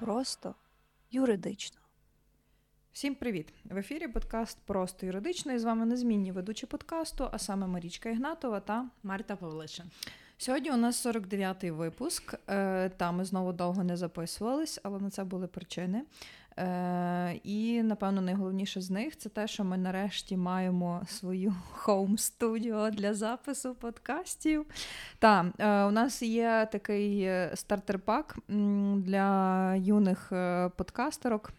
Просто юридично. Всім привіт! В ефірі подкаст Просто юридично і з вами незмінні ведучі подкасту, а саме Марічка Ігнатова та Марта Павлиша. Сьогодні у нас 49-й випуск. Е, та ми знову довго не записувались, але на це були причини. Е, і, напевно, найголовніше з них це те, що ми нарешті маємо свою хоум-студіо для запису подкастів. Так, е, у нас є такий стартер-пак для юних подкастерок.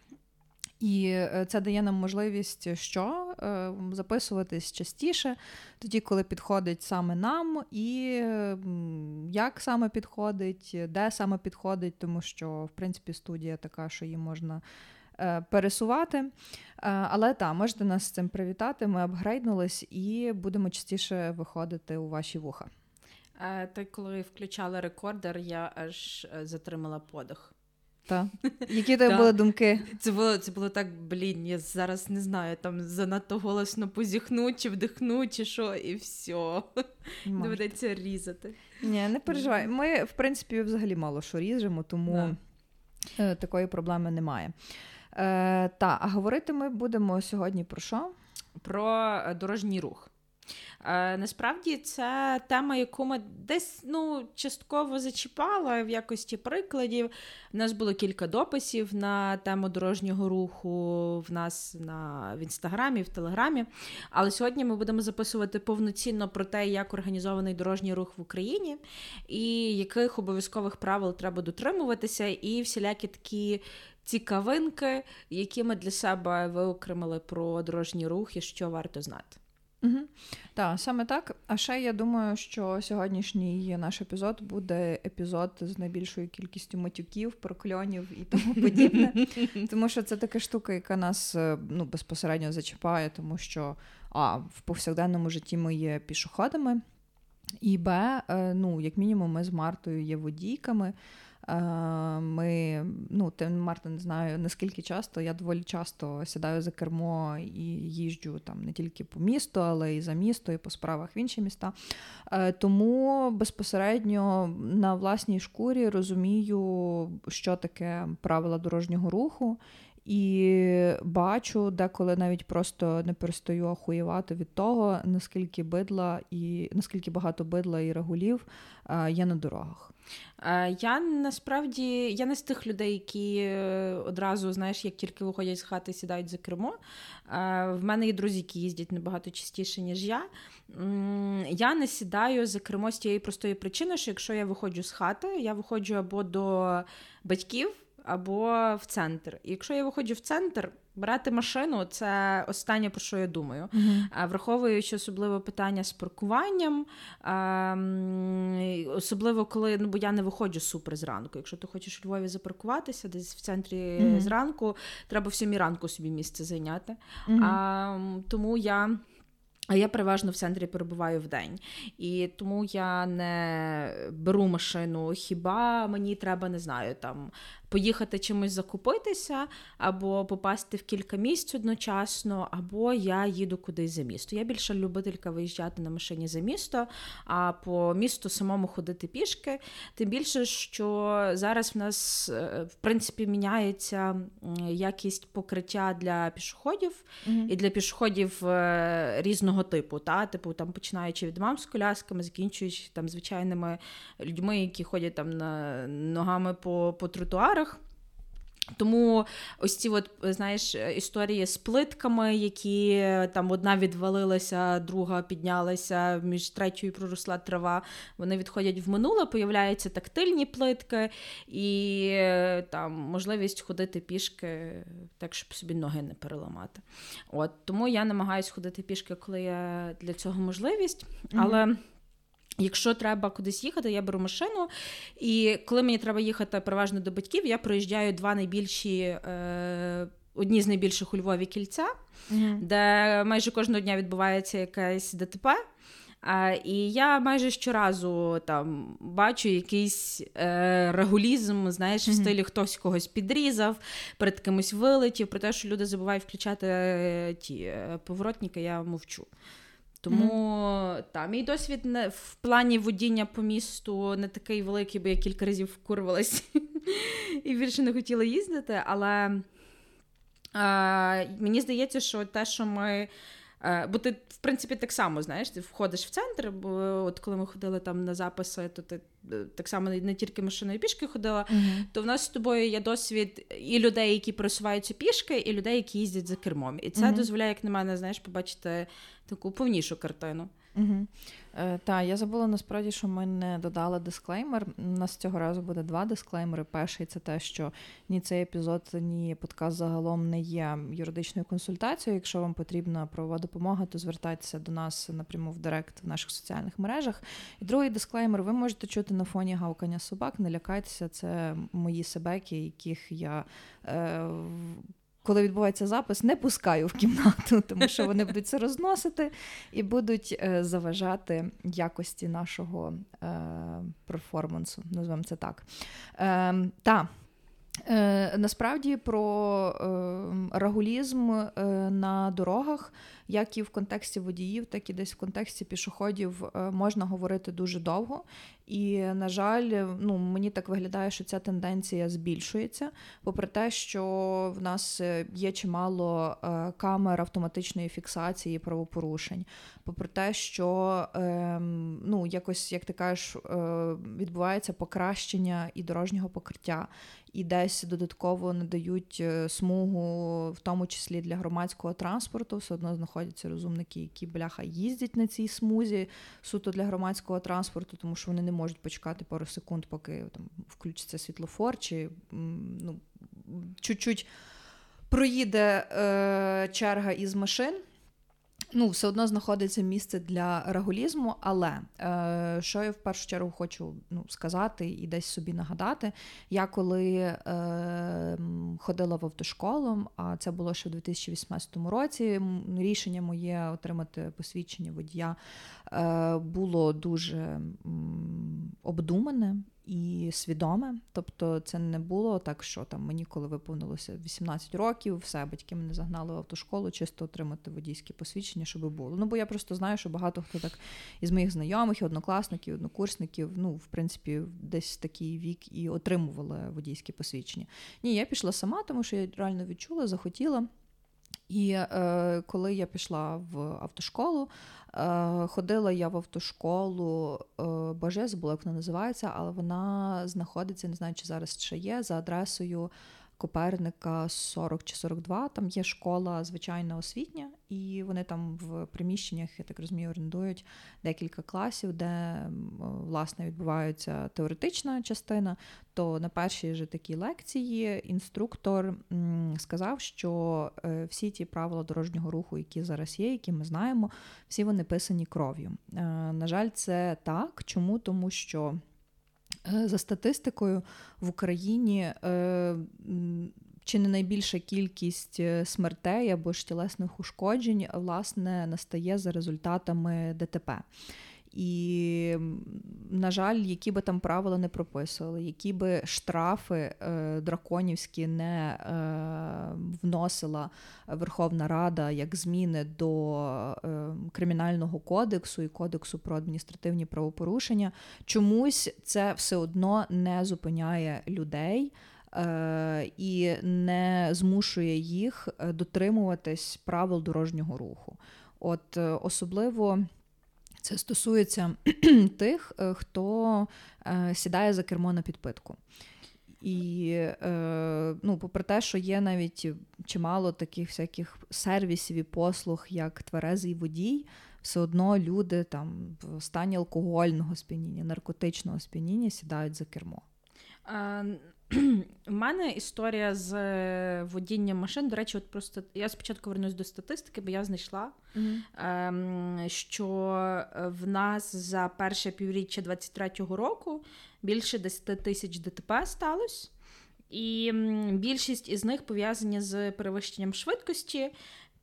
І е, це дає нам можливість що е, записуватись частіше, тоді, коли підходить саме нам, і як саме підходить, де саме підходить, тому що, в принципі, студія така, що її можна е, пересувати. Але так, можете нас з цим привітати. Ми апгрейднулись і будемо частіше виходити у ваші вуха. Та коли включала рекордер, я аж затримала подих. Та. Які тебе були думки? Це було це було так, блін, я зараз не знаю, там занадто голосно позіхну, чи вдихну, чи що, і все. Доведеться різати. Ні, не переживай. Ми, в принципі, взагалі мало що ріжемо, тому да. такої проблеми немає. Е, Та, а говорити ми будемо сьогодні про що? Про дорожній рух. Е, Насправді це тема, яку ми десь ну, частково зачіпали в якості прикладів. У нас було кілька дописів на тему дорожнього руху в нас на, в інстаграмі, в телеграмі. Але сьогодні ми будемо записувати повноцінно про те, як організований дорожній рух в Україні, і яких обов'язкових правил треба дотримуватися, і всілякі такі. Цікавинки, які ми для себе виокремили про дорожній рух і що варто знати. Угу. Так, саме так. А ще я думаю, що сьогоднішній наш епізод буде епізод з найбільшою кількістю матюків, прокльонів і тому подібне. Тому що це така штука, яка нас е, ну, безпосередньо зачіпає, тому що а, в повсякденному житті ми є пішоходами, і Б, е, ну, як мінімум, ми з Мартою є водійками. Е, ми, ну, ти, Марта, не знаю, наскільки часто, я доволі часто сідаю за кермо і їжджу там не тільки по місту, але і за місто, і по справах в інші міста. Е, тому безпосередньо на власній шкурі розумію, що таке правила дорожнього руху. І бачу, деколи навіть просто не перестаю ахуєвати від того, наскільки бидла і наскільки багато бидла і регулів е, є на дорогах. Е, я насправді я не з тих людей, які е, одразу, знаєш, як тільки виходять з хати, сідають за кермо. В мене є друзі, які їздять набагато частіше, ніж я. Я не сідаю за кермо з тієї простої причини, що якщо я виходжу з хати, я виходжу або до батьків або в центр. І якщо я виходжу в центр, брати машину це останнє, про що я думаю. Uh-huh. Враховуючи особливо питання з паркуванням, особливо коли ну, бо я не виходжу супер зранку. Якщо ти хочеш у Львові запаркуватися, десь в центрі uh-huh. зранку, треба в сьомій ранку собі місце зайняти. Uh-huh. А, Тому я. А я переважно в центрі перебуваю в день. І тому я не беру машину. Хіба мені треба, не знаю, там поїхати чимось закупитися, або попасти в кілька місць одночасно, або я їду кудись за місто. Я більше любителька виїжджати на машині за місто, а по місту самому ходити пішки. Тим більше, що зараз в нас е, в принципі міняється якість покриття для пішоходів mm-hmm. і для пішоходів е, різного типу. Та? Типу, там починаючи від мам з колясками, закінчуючи там звичайними людьми, які ходять там на ногами по, по тротуарах. Тому ось ці от, знаєш, історії з плитками, які там одна відвалилася, друга піднялася, між третьою проросла трава. Вони відходять в минуле, появляються тактильні плитки і там можливість ходити пішки, так щоб собі ноги не переламати. От Тому я намагаюся ходити пішки, коли є для цього можливість. Але. Mm-hmm. Якщо треба кудись їхати, я беру машину. І коли мені треба їхати переважно до батьків, я проїжджаю два найбільші. Е, Одні з найбільших у Львові кільця, mm-hmm. де майже кожного дня відбувається якесь ДТП. А, І я майже щоразу там бачу якийсь е, регулізм, знаєш, mm-hmm. в стилі хтось когось підрізав, перед кимось вилетів. Про те, що люди забувають включати е, ті е, поворотники, я мовчу. Тому mm-hmm. та, мій досвід не, в плані водіння по місту не такий великий, бо я кілька разів вкурвалась і більше не хотіла їздити. Але е, мені здається, що те, що ми. Е, бо ти, в принципі, так само знаєш, ти входиш в центр, бо от коли ми ходили там на записи, то ти е, так само не тільки машиною пішки ходила, mm-hmm. то в нас з тобою є досвід і людей, які просуваються пішки, і людей, які їздять за кермом. І це mm-hmm. дозволяє, як на мене, знаєш, побачити таку повнішу картину. Угу. Е, Так, я забула насправді, що ми не додали дисклеймер. У нас цього разу буде два дисклеймери. Перший це те, що ні цей епізод, ні подкаст загалом не є юридичною консультацією. Якщо вам потрібна правова допомога, то звертайтеся до нас напряму в Директ в наших соціальних мережах. І другий дисклеймер ви можете чути на фоні гавкання собак. Не лякайтеся, це мої себеки, яких я. Е, коли відбувається запис, не пускаю в кімнату, тому що вони будуть це розносити і будуть е, заважати якості нашого е, перформансу. Назвемо це так. Е, та. Е, Насправді про е, рагулізм е, на дорогах як і в контексті водіїв, так і десь в контексті пішоходів е, можна говорити дуже довго. І, на жаль, ну мені так виглядає, що ця тенденція збільшується, попри те, що в нас е, є чимало е, камер автоматичної фіксації правопорушень, попри те, що ем, ну якось, як ти кажеш, відбувається покращення і дорожнього покриття, і десь додатково надають смугу, в тому числі для громадського транспорту, все одно знаходиться знаходяться розумники, які бляха їздять на цій смузі суто для громадського транспорту, тому що вони не можуть почекати пару секунд, поки там включиться світлофор, чи ну, чуть-чуть проїде е, черга із машин ну, все одно знаходиться місце для регулізму, але е, що я в першу чергу хочу ну, сказати і десь собі нагадати, я коли е, ходила в автошколу, а це було ще в 2018 році, рішення моє отримати посвідчення водія е, було дуже м, обдумане і свідоме. Тобто це не було так, що там мені, коли виповнилося 18 років, все, батьки мене загнали в автошколу, чисто отримати водійське посвідчення, щоб було. Ну, бо я просто знаю, що багато хто так із моїх знайомих, і однокласників, однокурсників, ну, в принципі, десь такий вік і отримували водійське посвідчення. Ні, я пішла сама, тому що я реально відчула, захотіла. І е, коли я пішла в автошколу, ходила я в автошколу, Божес, була як вона називається, але вона знаходиться, не знаю, чи зараз ще є, за адресою Коперника 40 чи 42, там є школа звичайна освітня, і вони там в приміщеннях, я так розумію, орендують декілька класів, де власне відбувається теоретична частина. То на першій же такій лекції інструктор сказав, що е, всі ті правила дорожнього руху, які зараз є, які ми знаємо, всі вони писані кров'ю. Е, на жаль, це так. Чому? Тому що. Е, за статистикою в Україні е, чи не найбільша кількість е, смертей або ж тілесних ушкоджень власне настає за результатами ДТП. І, на жаль, які би там правила не прописували, які би штрафи е, драконівські не е, вносила Верховна Рада як зміни до е, кримінального кодексу і кодексу про адміністративні правопорушення, чомусь це все одно не зупиняє людей. Е, і не змушує їх е, дотримуватись правил дорожнього руху. От особливо це стосується тих, е, хто е, сідає за кермо на підпитку. І е, ну, попри те, що є навіть чимало таких всяких сервісів і послуг, як тверезий водій, все одно люди там в стані алкогольного сп'яніння, наркотичного сп'яніння сідають за кермо. У мене історія з е, водінням машин. До речі, от просто я спочатку вернусь до статистики, бо я знайшла, mm-hmm. що в нас за перше півріччя 23-го року більше 10 тисяч ДТП сталося. І більшість із них пов'язані з перевищенням швидкості.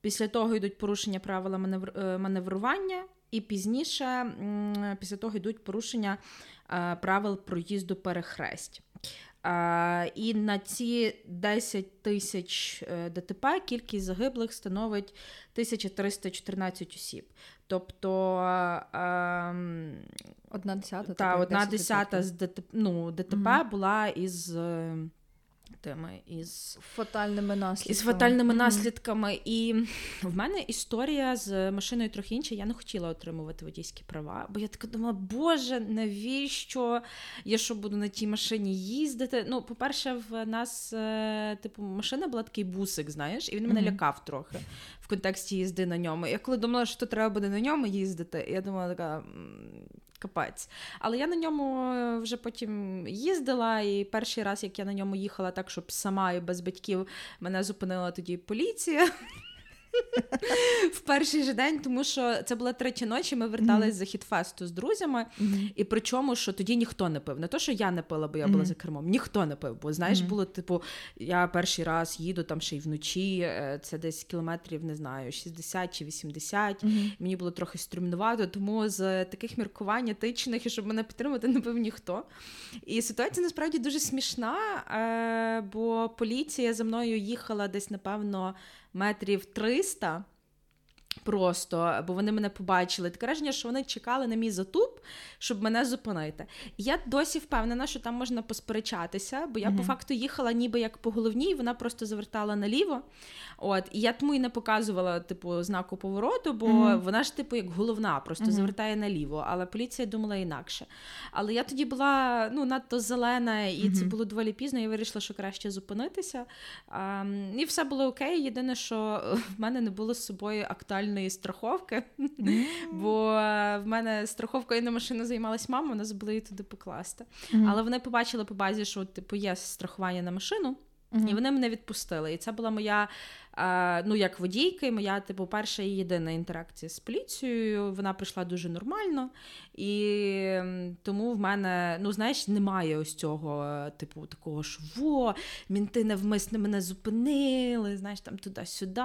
Після того йдуть порушення правила е, маневрування, і пізніше, після того йдуть порушення е, правил проїзду перехресть. І на ці 10 тисяч е, ДТП кількість загиблих становить 1314 осіб. Тобто ем, одна десята та, одна десята з ДТП, ну, ДТП mm була із теми із фатальними наслідками. Із фатальними mm-hmm. наслідками. І в мене історія з машиною трохи інша. Я не хотіла отримувати водійські права, бо я така думала, боже, навіщо я що буду на тій машині їздити? Ну, по-перше, в нас, е, типу, машина була такий бусик, знаєш, і він мене mm-hmm. лякав трохи в контексті їзди на ньому. Я коли думала, що треба буде на ньому їздити, я думала, така капець. Але я на ньому е, вже потім їздила, і перший раз, як я на ньому їхала, так щоб сама і без батьків мене зупинила тоді поліція. В перший же день, тому що це була третя ночі. Ми вертались mm-hmm. за хітфесту з друзями, mm-hmm. і причому, що тоді ніхто не пив. Не то, що я не пила, бо я була за кермом, ніхто не пив. Бо знаєш, було типу, я перший раз їду там ще й вночі. Е, це десь кілометрів, не знаю, 60 чи 80. Мені було трохи струмнувато, тому з таких міркувань етичних, і щоб мене підтримати, не пив ніхто. І ситуація насправді дуже смішна, е, бо поліція за мною їхала десь, напевно метрів 300 Просто, бо вони мене побачили. Таке враження, що вони чекали на мій затуп, щоб мене зупинити. І я досі впевнена, що там можна посперечатися, бо я mm-hmm. по факту їхала ніби як по головній, вона просто завертала наліво. От, І я тому і не показувала типу, знаку повороту, бо mm-hmm. вона ж, типу, як головна, просто mm-hmm. завертає наліво. Але поліція думала інакше. Але я тоді була ну, надто зелена, і це було доволі пізно. Я вирішила, що краще зупинитися. А, І все було окей. Єдине, що в мене не було з собою актуальної соціальної страховки, mm-hmm. бо в мене страховкою на машину займалась мама, вона забула її туди покласти. Mm-hmm. Але вони побачили по базі, що типу є страхування на машину. Mm-hmm. І вони мене відпустили. І це була моя ну, як водійки, моя типу, перша і єдина інтеракція з поліцією. Вона прийшла дуже нормально, і тому в мене, ну знаєш, немає ось цього, типу, такого ж во, мінти невмисно мене зупинили, знаєш, там туди-сюди.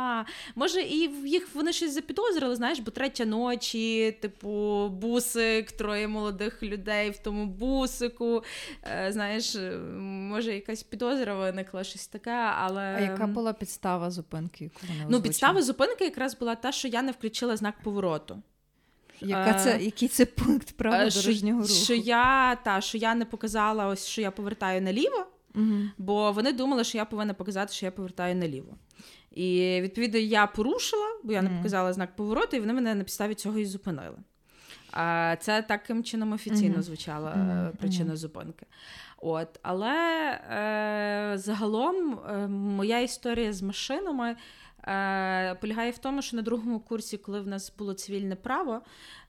Може, і їх вони щось запідозрили, знаєш, бо третя ночі, типу, бусик, троє молодих людей в тому бусику. Е, знаєш, може, якась підозра виникла, щось таке, але. А яка була підстава зупинки? зупинки? Коли ну, підстава зупинки якраз була та, що я не включила знак повороту. Яка це, Який це пункт правил дорожнього руху? Що я та, що я не показала, ось що я повертаю наліво, угу. бо вони думали, що я повинна показати, що я повертаю наліво. І відповідно я порушила, бо я не показала знак повороту, і вони мене на підставі цього і зупинили. Це таким чином офіційно звучала mm-hmm. причина зупинки. От, Але е, загалом е, моя історія з машинами е, полягає в тому, що на другому курсі, коли в нас було цивільне право,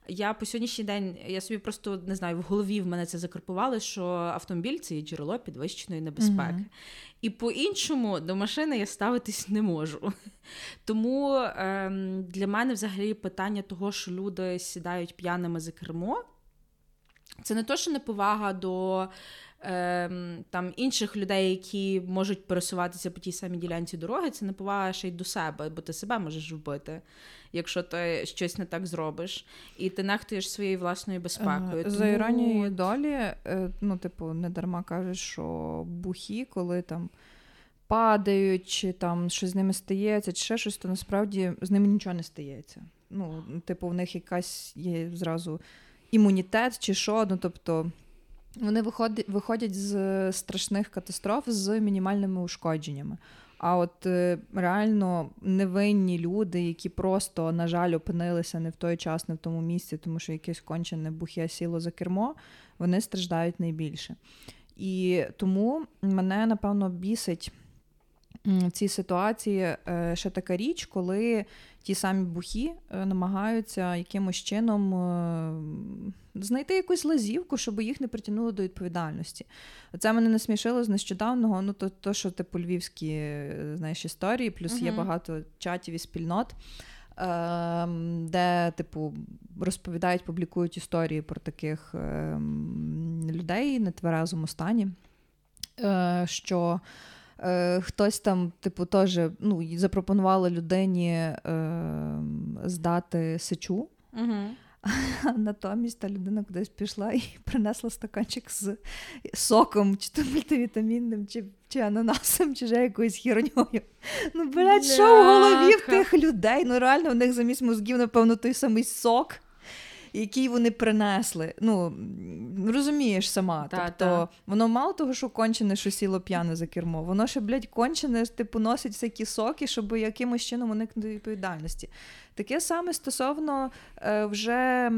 я по сьогоднішній день я собі просто не знаю, в голові в мене це закарпували, що автомобіль це є джерело підвищеної небезпеки. Mm-hmm. І по-іншому до машини я ставитись не можу. Тому е, для мене взагалі питання того, що люди сідають п'яними за кермо, це не то, що неповага до там інших людей, які можуть пересуватися по тій самій ділянці дороги, це не повага ще й до себе, бо ти себе можеш вбити, якщо ти щось не так зробиш, і ти нехтуєш своєю власною безпекою. За Тому... іронією долі, е, ну, типу, не дарма кажуть, що бухі, коли там. Падають, чи там щось з ними стається, чи ще щось, то насправді з ними нічого не стається. Ну, типу, в них якась є зразу імунітет чи що. Ну, тобто, вони виходять виходять з страшних катастроф з мінімальними ушкодженнями. А от е, реально невинні люди, які просто, на жаль, опинилися не в той час, не в тому місці, тому що якесь кончене бухє сіло за кермо, вони страждають найбільше. І тому мене напевно бісить в цій ситуації е, ще така річ, коли ті самі бухі е, намагаються якимось чином е, знайти якусь лазівку, щоб їх не притягнули до відповідальності. Це мене насмішило з нещодавного. Ну, то, то що типу львівські знаєш, історії, плюс є багато чатів і спільнот. Ем, де, типу, розповідають, публікують історії про таких ем, людей на тверезому стані, що е, хтось там, типу, теж ну, запропонували людині е, здати сечу. Угу. А натомість та людина кудись пішла і принесла стаканчик з соком, чи то мультивітамінним, чи чи ананасом, чи вже якоюсь хірньою. Ну, блядь, що в голові в тих людей? Ну, реально, в них замість мозгів, напевно, той самий сок який вони принесли. Ну розумієш сама. Та, тобто та. воно мало того, що кончене, що сіло п'яне за кермо, воно ще, блядь, кончене, типу, носить всякі соки, щоб якимось чином уникнути відповідальності. Таке саме стосовно е, вже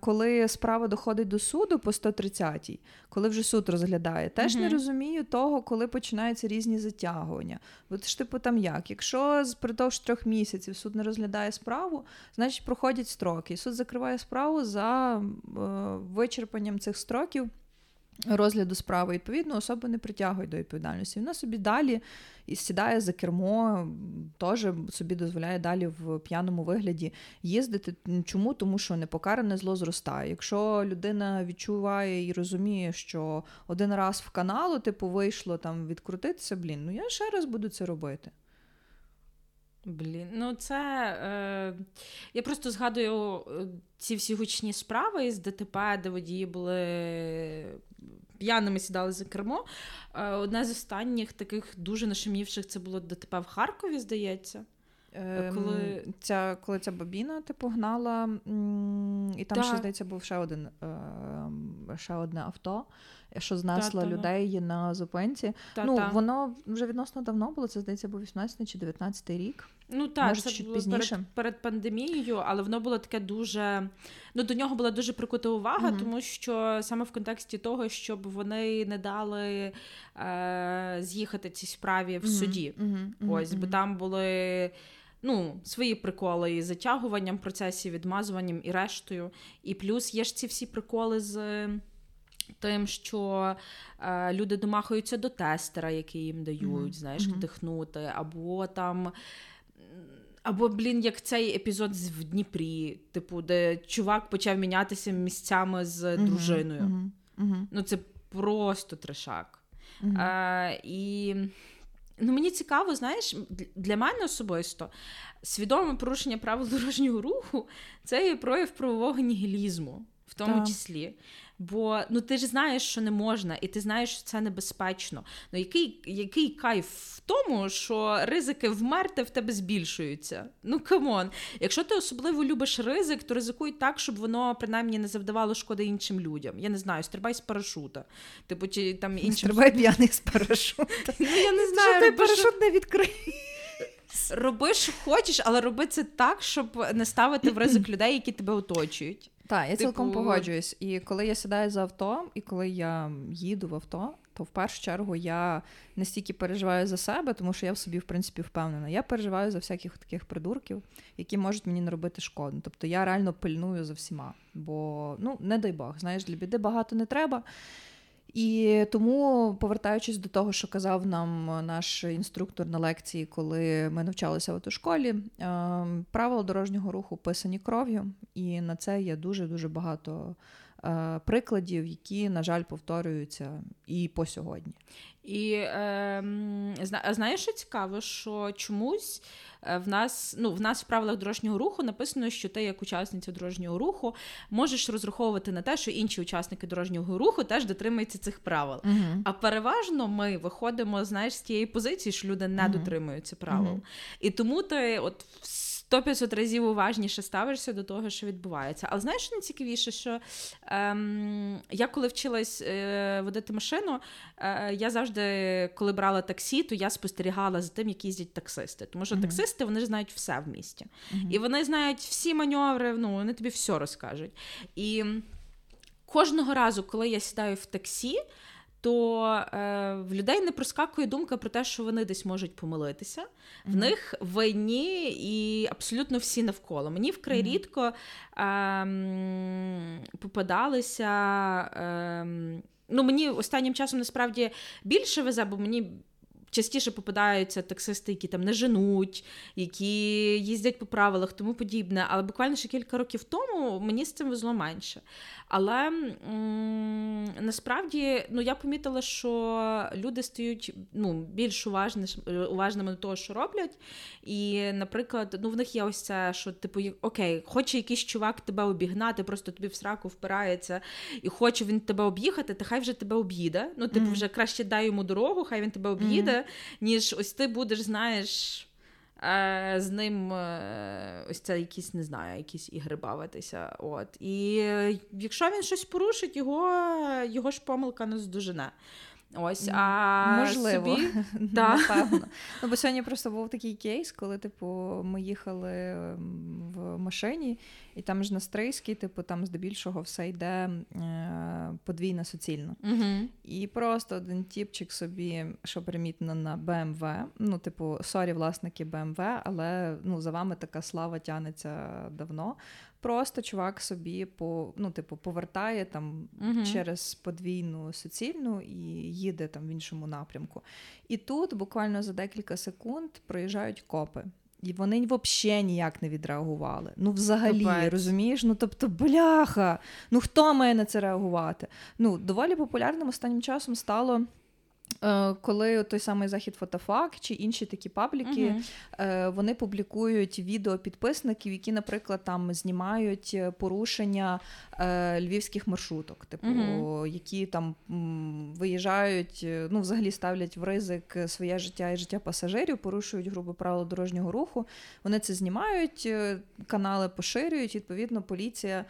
коли справа доходить до суду по 130-й, коли вже суд розглядає, теж uh не розумію того, коли починаються різні затягування. От ж типу там як? Якщо впродовж трьох місяців суд не розглядає справу, значить проходять строки. І суд закриває справу за е, вичерпанням цих строків розгляду справи. Відповідно, особи не притягують до відповідальності. Вона собі далі і сідає за кермо, теж собі дозволяє далі в п'яному вигляді їздити. Чому? Тому що непокаране зло зростає. Якщо людина відчуває і розуміє, що один раз в каналу, типу, вийшло там відкрутитися, блін, ну я ще раз буду це робити. Блін, ну це е, я просто згадую е, ці всі гучні справи з ДТП, де водії були п'яними сідали за кермо. Е, одне з останніх таких дуже нашумівших це було ДТП в Харкові, здається. Ем, коли ця коли ця бабіна типу гнала, і там, ще, здається, був ще один е, ще одне авто, що знесло та, людей на зупинці. Та, ну, Воно вже відносно давно було, це здається, був 18 чи 19 рік. Ну так, Може, це було пізніше. Перед, перед пандемією, але воно було таке дуже. Ну, до нього була дуже прикута увага, mm тому що саме в контексті того, щоб вони не дали е, з'їхати цій справі в mm суді. mm Ось, бо там були. Ну, свої приколи із затягуванням процесів, відмазуванням і рештою. І плюс є ж ці всі приколи з тим, що е, люди домахаються до тестера, який їм дають, mm-hmm. знаєш, вдихнути, або там. Або, блін, як цей епізод в Дніпрі, типу, де чувак почав мінятися місцями з uh-huh, дружиною. Uh-huh, uh-huh. Ну, це просто трешак. А, І ну, мені цікаво, знаєш, для мене особисто свідоме порушення правил дорожнього руху це є прояв правового нігілізму, в тому так. числі. Бо ну ти ж знаєш, що не можна, і ти знаєш, що це небезпечно. Ну який який кайф в тому, що ризики вмерти в тебе збільшуються? Ну come on. Якщо ти особливо любиш ризик, то ризикуй так, щоб воно принаймні не завдавало шкоди іншим людям. Я не знаю, стрибай з парашута. Типу, чи там іншим... Стрибай п'яний з парашута. Ну я не знаю, ти парашут не відкриє. Роби, що хочеш, але роби це так, щоб не ставити в ризик людей, які тебе оточують. Так, я типу... цілком погоджуюсь. І коли я сідаю за авто, і коли я їду в авто, то в першу чергу я настільки переживаю за себе, тому що я в собі, в принципі, впевнена. Я переживаю за всяких таких придурків, які можуть мені наробити шкоду. Тобто я реально пильную за всіма. Бо, ну, не дай Бог, знаєш, для біди багато не треба. І тому, повертаючись до того, що казав нам наш інструктор на лекції, коли ми навчалися в автошколі, ем, правила дорожнього руху писані кров'ю, і на це є дуже дуже багато Е, прикладів, які, на жаль, повторюються і по сьогодні. І е, знаєш, що цікаво, що чомусь е, в нас ну, в нас в правилах дорожнього руху написано, що ти, як учасниця дорожнього руху, можеш розраховувати на те, що інші учасники дорожнього руху теж дотримуються цих правил. uh А переважно ми виходимо знаєш, з тієї позиції, що люди не uh дотримуються правил. uh І тому ти от 100-500 разів уважніше ставишся до того, що відбувається. Але знаєш, що найцікавіше, що ем, я коли вчилась е, водити машину, е, я завжди, коли брала таксі, то я спостерігала за тим, як їздять таксисти. Тому що uh-huh. таксисти вони ж знають все в місті. Uh-huh. І вони знають всі маневри, ну, вони тобі все розкажуть. І кожного разу, коли я сідаю в таксі, то е, в людей не проскакує думка про те, що вони десь можуть помилитися. Mm-hmm. В них винні і абсолютно всі навколо. Мені вкрай mm-hmm. рідко е, попадалися. Е, ну, Мені останнім часом насправді більше везе, бо мені частіше попадаються таксисти, які там не женуть, які їздять по правилах, тому подібне. Але буквально ще кілька років тому мені з цим везло менше. Але м- насправді ну, я помітила, що люди стають ну, більш уважні, уважними до того, що роблять. І, наприклад, ну, в них є ось це, що, типу, окей, хоче якийсь чувак тебе обігнати, просто тобі в сраку впирається, і хоче він тебе об'їхати, та хай вже тебе об'їде. Ну, типу, вже краще дай йому дорогу, хай він тебе об'їде, ніж ось ти будеш, знаєш. Е, з ним е, ось це якісь, не знаю, якісь ігри бавитися. От. І е, якщо він щось порушить, його його ж помилка не здожене. Ось, а Можливо, собі... напевно. Ну, бо сьогодні просто був такий кейс, коли, типу, ми їхали в машині, і там ж на Стрийській, типу, там здебільшого все йде е, подвійно суцільно. Угу. І просто один тіпчик собі, що примітно на BMW, ну, типу, sorry, власники BMW, але ну, за вами така слава тянеться давно. Просто чувак собі по, ну, типу, повертає там uh через подвійну суцільну і їде там в іншому напрямку. І тут буквально за декілька секунд проїжджають копи. І вони взагалі ніяк не відреагували. Ну, взагалі, Капець. розумієш? Ну, тобто, бляха, ну хто має на це реагувати? Ну, доволі популярним останнім часом стало. Е, коли той самий захід Фотофак чи інші такі пабліки, uh-huh. вони публікують відео підписників, які, наприклад, там знімають е, порушення львівських маршруток, типу, uh-huh. які там виїжджають, ну взагалі ставлять в ризик своє життя і життя пасажирів, порушують грубо правила дорожнього руху. Вони це знімають, канали поширюють. Відповідно, поліція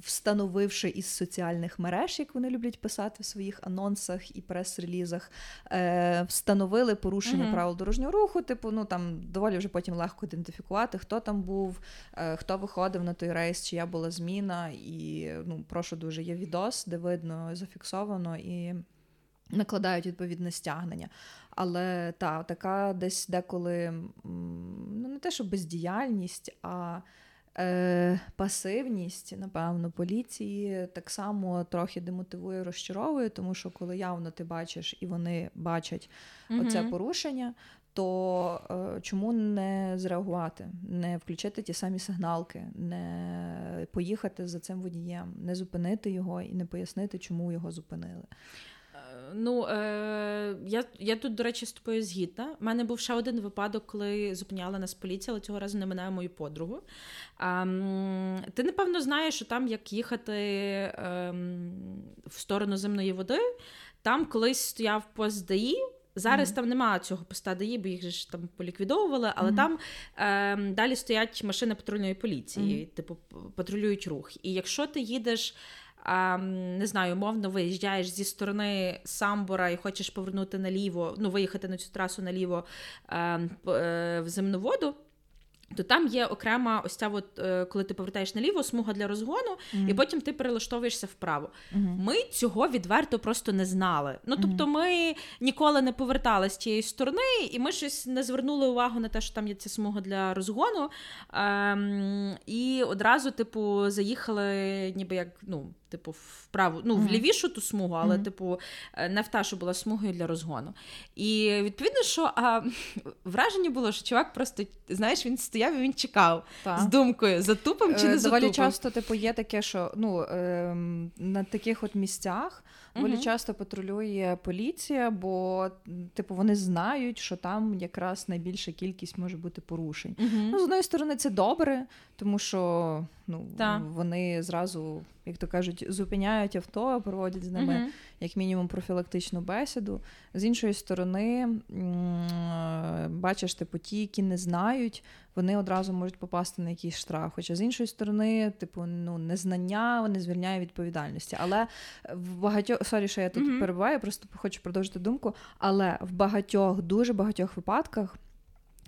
встановивши із соціальних мереж, як вони люблять писати в своїх анонсах і прес-релізах, е, встановили порушення uh-huh. правил дорожнього руху. Типу, ну там доволі вже потім легко ідентифікувати, хто там був, е, хто виходив на той рейс, чия була зміна. І ну, прошу дуже, є відос, де видно зафіксовано і. Накладають відповідне стягнення. Але та, така десь деколи ну не те, що бездіяльність, а Е, Пасивність, напевно, поліції так само трохи демотивує, розчаровує, тому що коли явно ти бачиш і вони бачать mm оце порушення, то е, чому не зреагувати, не включити ті самі сигналки, не поїхати за цим водієм, не зупинити його і не пояснити, чому його зупинили. Ну, е, я я тут, до речі, з тобою згідна. У мене був ще один випадок, коли зупиняла нас поліція, але цього разу не минає мою подругу. А, Ти, напевно, знаєш, що там як їхати е, в сторону земної води, там колись стояв пост ДАІ, Зараз mm-hmm. там немає цього поста ДАІ, бо їх ж там поліквідовували, але mm-hmm. там е, далі стоять машини патрульної поліції, mm-hmm. типу патрулюють рух. І якщо ти їдеш не знаю, умовно виїжджаєш зі сторони Самбора і хочеш повернути наліво, ну, виїхати на цю трасу наліво а, е, в земноводу то там є окрема ось ця, от, е, коли ти повертаєш наліво, смуга для розгону, mm-hmm. і потім ти перелаштовуєшся вправо. Mm-hmm. Ми цього відверто просто не знали. Ну тобто, ми ніколи не повертали з тієї сторони, і ми щось не звернули увагу на те, що там є ця смуга для розгону. Ем, І одразу, типу, заїхали, ніби як ну. Типу, вправу, ну, в лівішу ту смугу, але, mm-hmm. типу, е, не в та, що була смугою для розгону. І відповідно, що а, враження було, що чувак просто, знаєш, він стояв і він чекав та. з думкою, затупом чи не затупом. Доволі часто, типу, є таке, що ну, е, на таких от місцях доволі uh часто патрулює поліція, бо, типу, вони знають, що там якраз найбільша кількість може бути порушень. uh Ну, з одної сторони, це добре, тому що ну, вони зразу як то кажуть, зупиняють авто, проводять з ними uh-huh. як мінімум профілактичну бесіду. З іншої сторони, бачиш, типу, ті, які не знають, вони одразу можуть попасти на якийсь штраф. Хоча з іншої сторони, типу, ну, незнання не звільняє відповідальності. Але в багатьох sorry, що я тут uh-huh. перебуваю, просто хочу продовжити думку. Але в багатьох, дуже багатьох випадках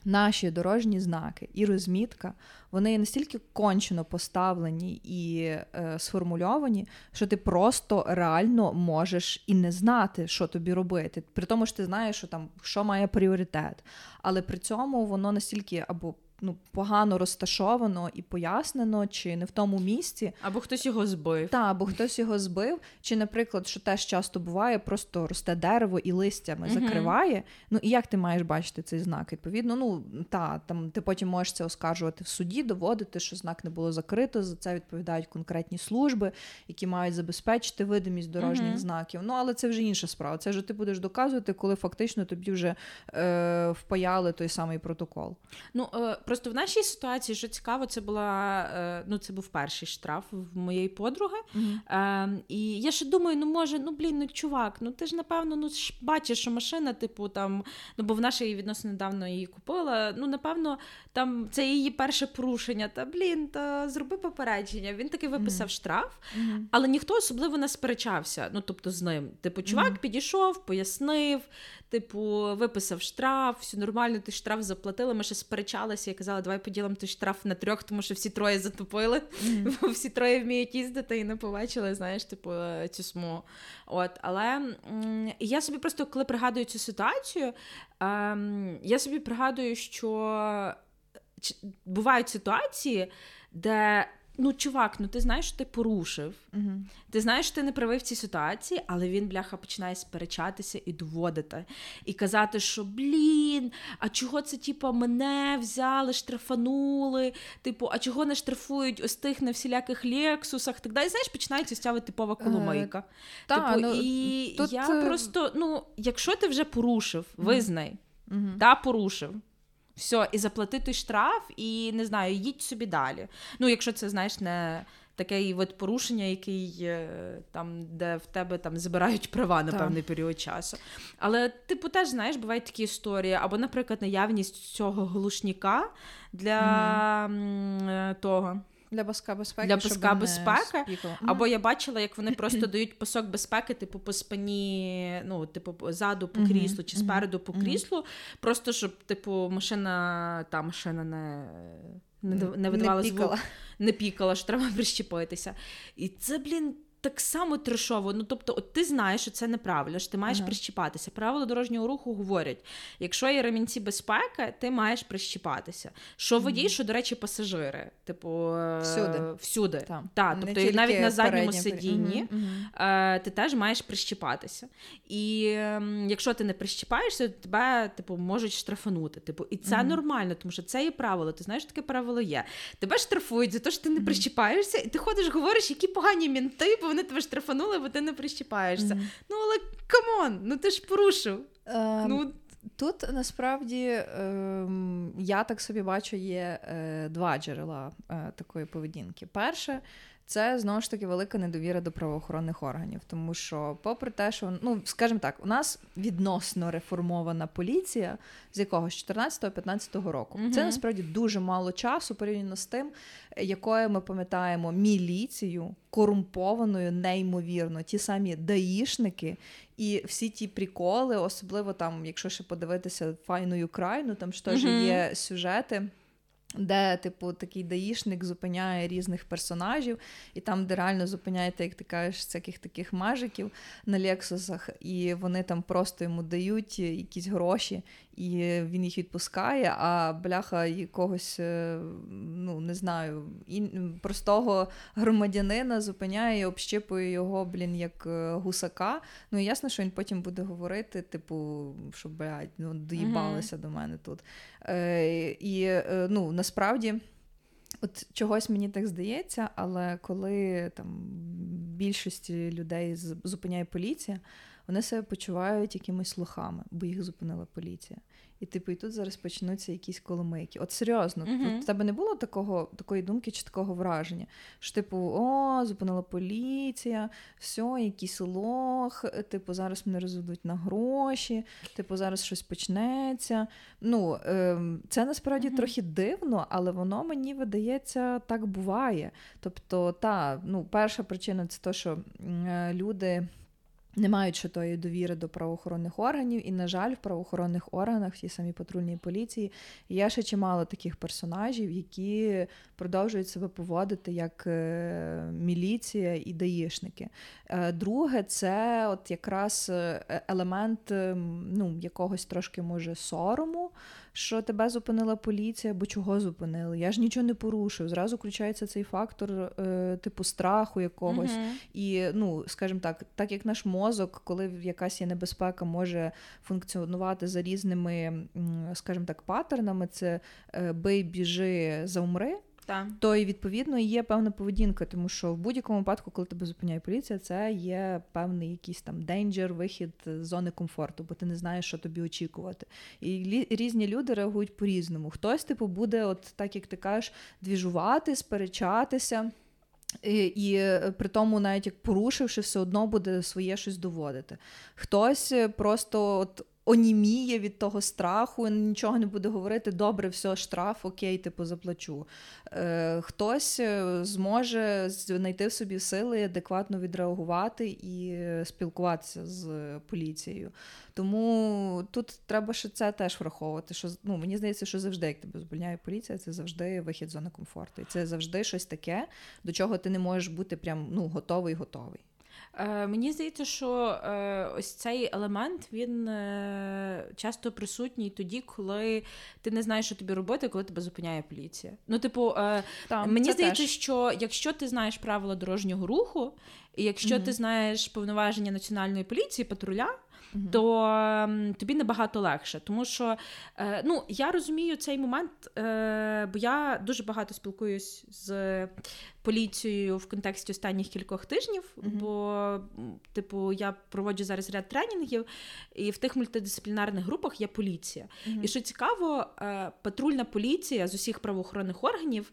наші дорожні знаки і розмітка, вони настільки кончено поставлені і е, сформульовані, що ти просто реально можеш і не знати, що тобі робити. При тому що ти знаєш, що там що має пріоритет. Але при цьому воно настільки або ну, погано розташовано і пояснено, чи не в тому місці. Або хтось його збив. Так, або хтось його збив. Чи, наприклад, що теж часто буває, просто росте дерево і листями uh закриває. Ну і як ти маєш бачити цей знак? Відповідно, ну та там ти потім можеш це оскаржувати в суді, доводити, що знак не було закрито. За це відповідають конкретні служби, які мають забезпечити видимість дорожніх uh знаків. Ну але це вже інша справа. Це вже ти будеш доказувати, коли фактично тобі вже е, впаяли той самий протокол. Ну е, Просто в нашій ситуації, що цікаво, це була е, ну це був перший штраф в моєї подруги. Mm-hmm. І я ще думаю, ну може, ну блін, ну чувак, ну ти ж напевно ну ж бачиш, що машина, типу, там, ну бо в нашій відносно недавно її купила. Ну, напевно, там це її перше порушення. Та блін, та зроби попередження. Він таки виписав mm-hmm. штраф, mm-hmm. але ніхто особливо не сперечався. Ну, тобто, з ним. Типу, чувак підійшов, пояснив, типу, виписав штраф, все нормально, ти штраф заплатили. Ми ще сперечалися і казала, давай поділимо той штраф на трьох, тому що всі троє затопили, mm-hmm. бо всі троє вміють їздити і не побачили, знаєш, типу, цю смугу. От, Але м- я собі просто, коли пригадую цю ситуацію, ем, я собі пригадую, що бувають ситуації, де Ну, чувак, ну ти знаєш, що ти порушив. uh Ти знаєш, що ти не правий в цій ситуації, але він, бляха, починає сперечатися і доводити. І казати, що блін, а чого це, типу, мене взяли, штрафанули? Типу, а чого не штрафують ось тих на всіляких лексусах? Так далі, знаєш, починається ця типова коломийка. Uh, типу, та, ну, І тут... я е, просто, ну, якщо ти вже порушив, визнай, uh та порушив. Все, і заплати той штраф, і не знаю, їдь собі далі. Ну, якщо це, знаєш, не таке вид порушення, який е, там, де в тебе там забирають права на так. певний період часу. Але, типу, теж знаєш, бувають такі історії, або, наприклад, наявність цього глушника для mm. того. Для паска безпеки. Для паска безпеки. Або я бачила, як вони просто дають пасок безпеки, типу, по спині, ну, типу, ззаду по кріслу чи спереду по кріслу. Просто щоб, типу, машина, та машина не. Не, не видавала не звук, не пікала, що треба прищепитися. І це, блін, так само трешово. Ну тобто, от ти знаєш, що це неправильно, що ти маєш uh-huh. прищіпатися. Правила дорожнього руху говорять: якщо є ремінці безпеки, ти маєш прищіпатися. Що водій, uh-huh. що, до речі, пасажири, типу е, всюди. всюди. Так, Та, тобто і навіть на задньому сидінні uh-huh. ти теж маєш прищіпатися. І якщо ти не прищіпаєшся, то тебе типу можуть штрафанути. Типу, і це нормально, тому що це є правило. Ти знаєш, таке правило є. Тебе штрафують за те, що ти не прищіпаєшся, і ти ходиш, говориш, які погані мінти, бо вони тебе штрафанули, бо ти не прищіпаєшся. Mm-hmm. Ну, але come on, ну ти ж порушив. Um... Ну, Тут насправді е, я так собі бачу, є е, два джерела е, такої поведінки. Перше, це знову ж таки велика недовіра до правоохоронних органів, тому що, попри те, що ну скажімо так, у нас відносно реформована поліція з якогось 14-15 року. Угу. Це насправді дуже мало часу порівняно з тим, якою ми пам'ятаємо міліцію корумпованою, неймовірно, ті самі даїшники і всі ті приколи, особливо там, якщо ще подивитися файною крайну, там ж теж угу. є сюжети. Де, типу, такий даїшник зупиняє різних персонажів, і там, де реально зупиняєте, як ти кажеш, всяких таких мажиків на лексусах, і вони там просто йому дають якісь гроші, і він їх відпускає, а бляха якогось, е, ну не знаю, простого громадянина зупиняє і общипує його, блін, як е, гусака. Ну і ясно, що він потім буде говорити, типу, що блядь, ну доїбалися mm-hmm. до мене тут. Е, І е, ну насправді. От чогось мені так здається, але коли там більшості людей зупиняє поліція, вони себе почувають якимись лохами, бо їх зупинила поліція. І типу, і тут зараз почнуться якісь коломийки. От серйозно, uh-huh. в тебе не було такого, такої думки чи такого враження? Що, типу, о, зупинила поліція, все, якийсь лох, типу, зараз мене розведуть на гроші, типу, зараз щось почнеться. Ну, е, це насправді uh-huh. трохи дивно, але воно мені видається, так буває. Тобто, та, ну, перша причина це те, що е, люди не ще тої довіри до правоохоронних органів, і, на жаль, в правоохоронних органах, в тій самій патрульній поліції, є ще чимало таких персонажів, які продовжують себе поводити як е, міліція і даїшники. Е, друге, це от якраз е, елемент ну, якогось трошки може сорому що тебе зупинила поліція, бо чого зупинили? Я ж нічого не порушив. Зразу включається цей фактор, е, типу, страху якогось. uh І, ну, скажімо так, так як наш мозок, коли якась є небезпека, може функціонувати за різними, скажімо так, паттернами, це е, бий, біжи, заумри. Так. То і відповідно є певна поведінка, тому що в будь-якому випадку, коли тебе зупиняє поліція, це є певний якийсь там денджер, вихід з зони комфорту, бо ти не знаєш, що тобі очікувати. І різні люди реагують по-різному. Хтось, типу, буде, от так як ти кажеш, двіжувати, сперечатися. І, і при тому, навіть як порушивши, все одно буде своє щось доводити. Хтось просто от оніміє від того страху, нічого не буде говорити, добре, все, штраф, окей, типу заплачу. Е, Хтось е, зможе знайти в собі сили, адекватно відреагувати і спілкуватися з поліцією. Тому тут треба ще це теж враховувати. Що ну, Мені здається, що завжди, як тебе звільняє поліція, це завжди вихід з зони комфорту. І це завжди щось таке, до чого ти не можеш бути прям ну, готовий готовий. Е, Мені здається, що е, ось цей елемент він е, часто присутній тоді, коли ти не знаєш, що тобі робити, коли тебе зупиняє поліція. Ну, типу, е, Там, мені здається, теж. що якщо ти знаєш правила дорожнього руху, і якщо mm ти знаєш повноваження національної поліції, патруля mm то ем, тобі набагато легше. Тому що е, ну, я розумію цей момент, е, бо я дуже багато спілкуюсь з поліцією в контексті останніх кількох тижнів. mm Бо, типу, я проводжу зараз ряд тренінгів, і в тих мультидисциплінарних групах є поліція. І що цікаво, е, патрульна поліція з усіх правоохоронних органів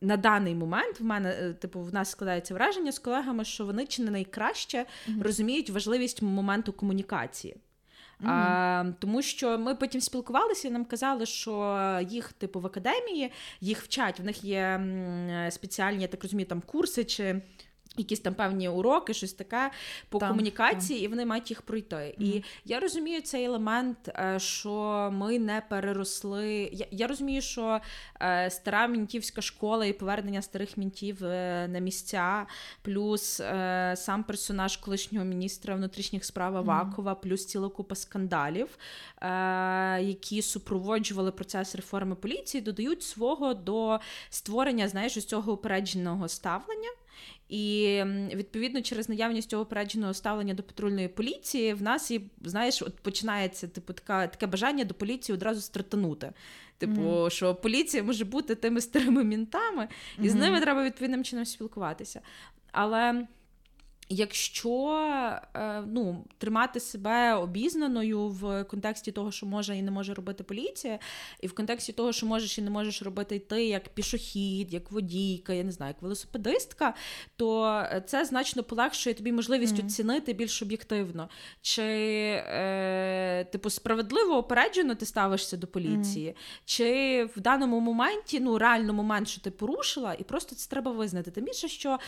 на даний момент в мене, е, типу, в нас складається враження з колегами, що вони чи не найкраще mm-hmm. розуміють важливість моменту комунікації. Mm-hmm. А, Тому що ми потім спілкувалися і нам казали, що їх, типу, в академії їх вчать, в них є спеціальні, я так розумію, там курси чи якісь там певні уроки, щось таке по там, комунікації, там. і вони мають їх пройти. Mm-hmm. І я розумію цей елемент, е, що ми не переросли. Я я розумію, що е, стара мінтівська школа і повернення старих мінтів е, на місця, плюс сам персонаж колишнього міністра внутрішніх справ Авакова, mm-hmm. плюс ціла купа скандалів, які супроводжували процес реформи поліції, додають свого до створення знаєш, ось цього упередженого ставлення. І відповідно через наявність цього опередженого ставлення до патрульної поліції в нас і знаєш, от починається типу така таке бажання до поліції одразу стратанути. Типу, mm-hmm. що поліція може бути тими старими мінтами, і mm-hmm. з ними треба відповідним чином спілкуватися. Але Якщо е, ну, тримати себе обізнаною в контексті того, що може і не може робити поліція, і в контексті того, що можеш і не можеш робити ти як пішохід, як водійка, я не знаю, як велосипедистка, то це значно полегшує тобі можливість mm-hmm. оцінити більш об'єктивно. Чи е, типу справедливо опереджено ти ставишся до поліції, mm-hmm. чи в даному моменті, ну реально момент, що ти порушила, і просто це треба визнати. Тим більше, що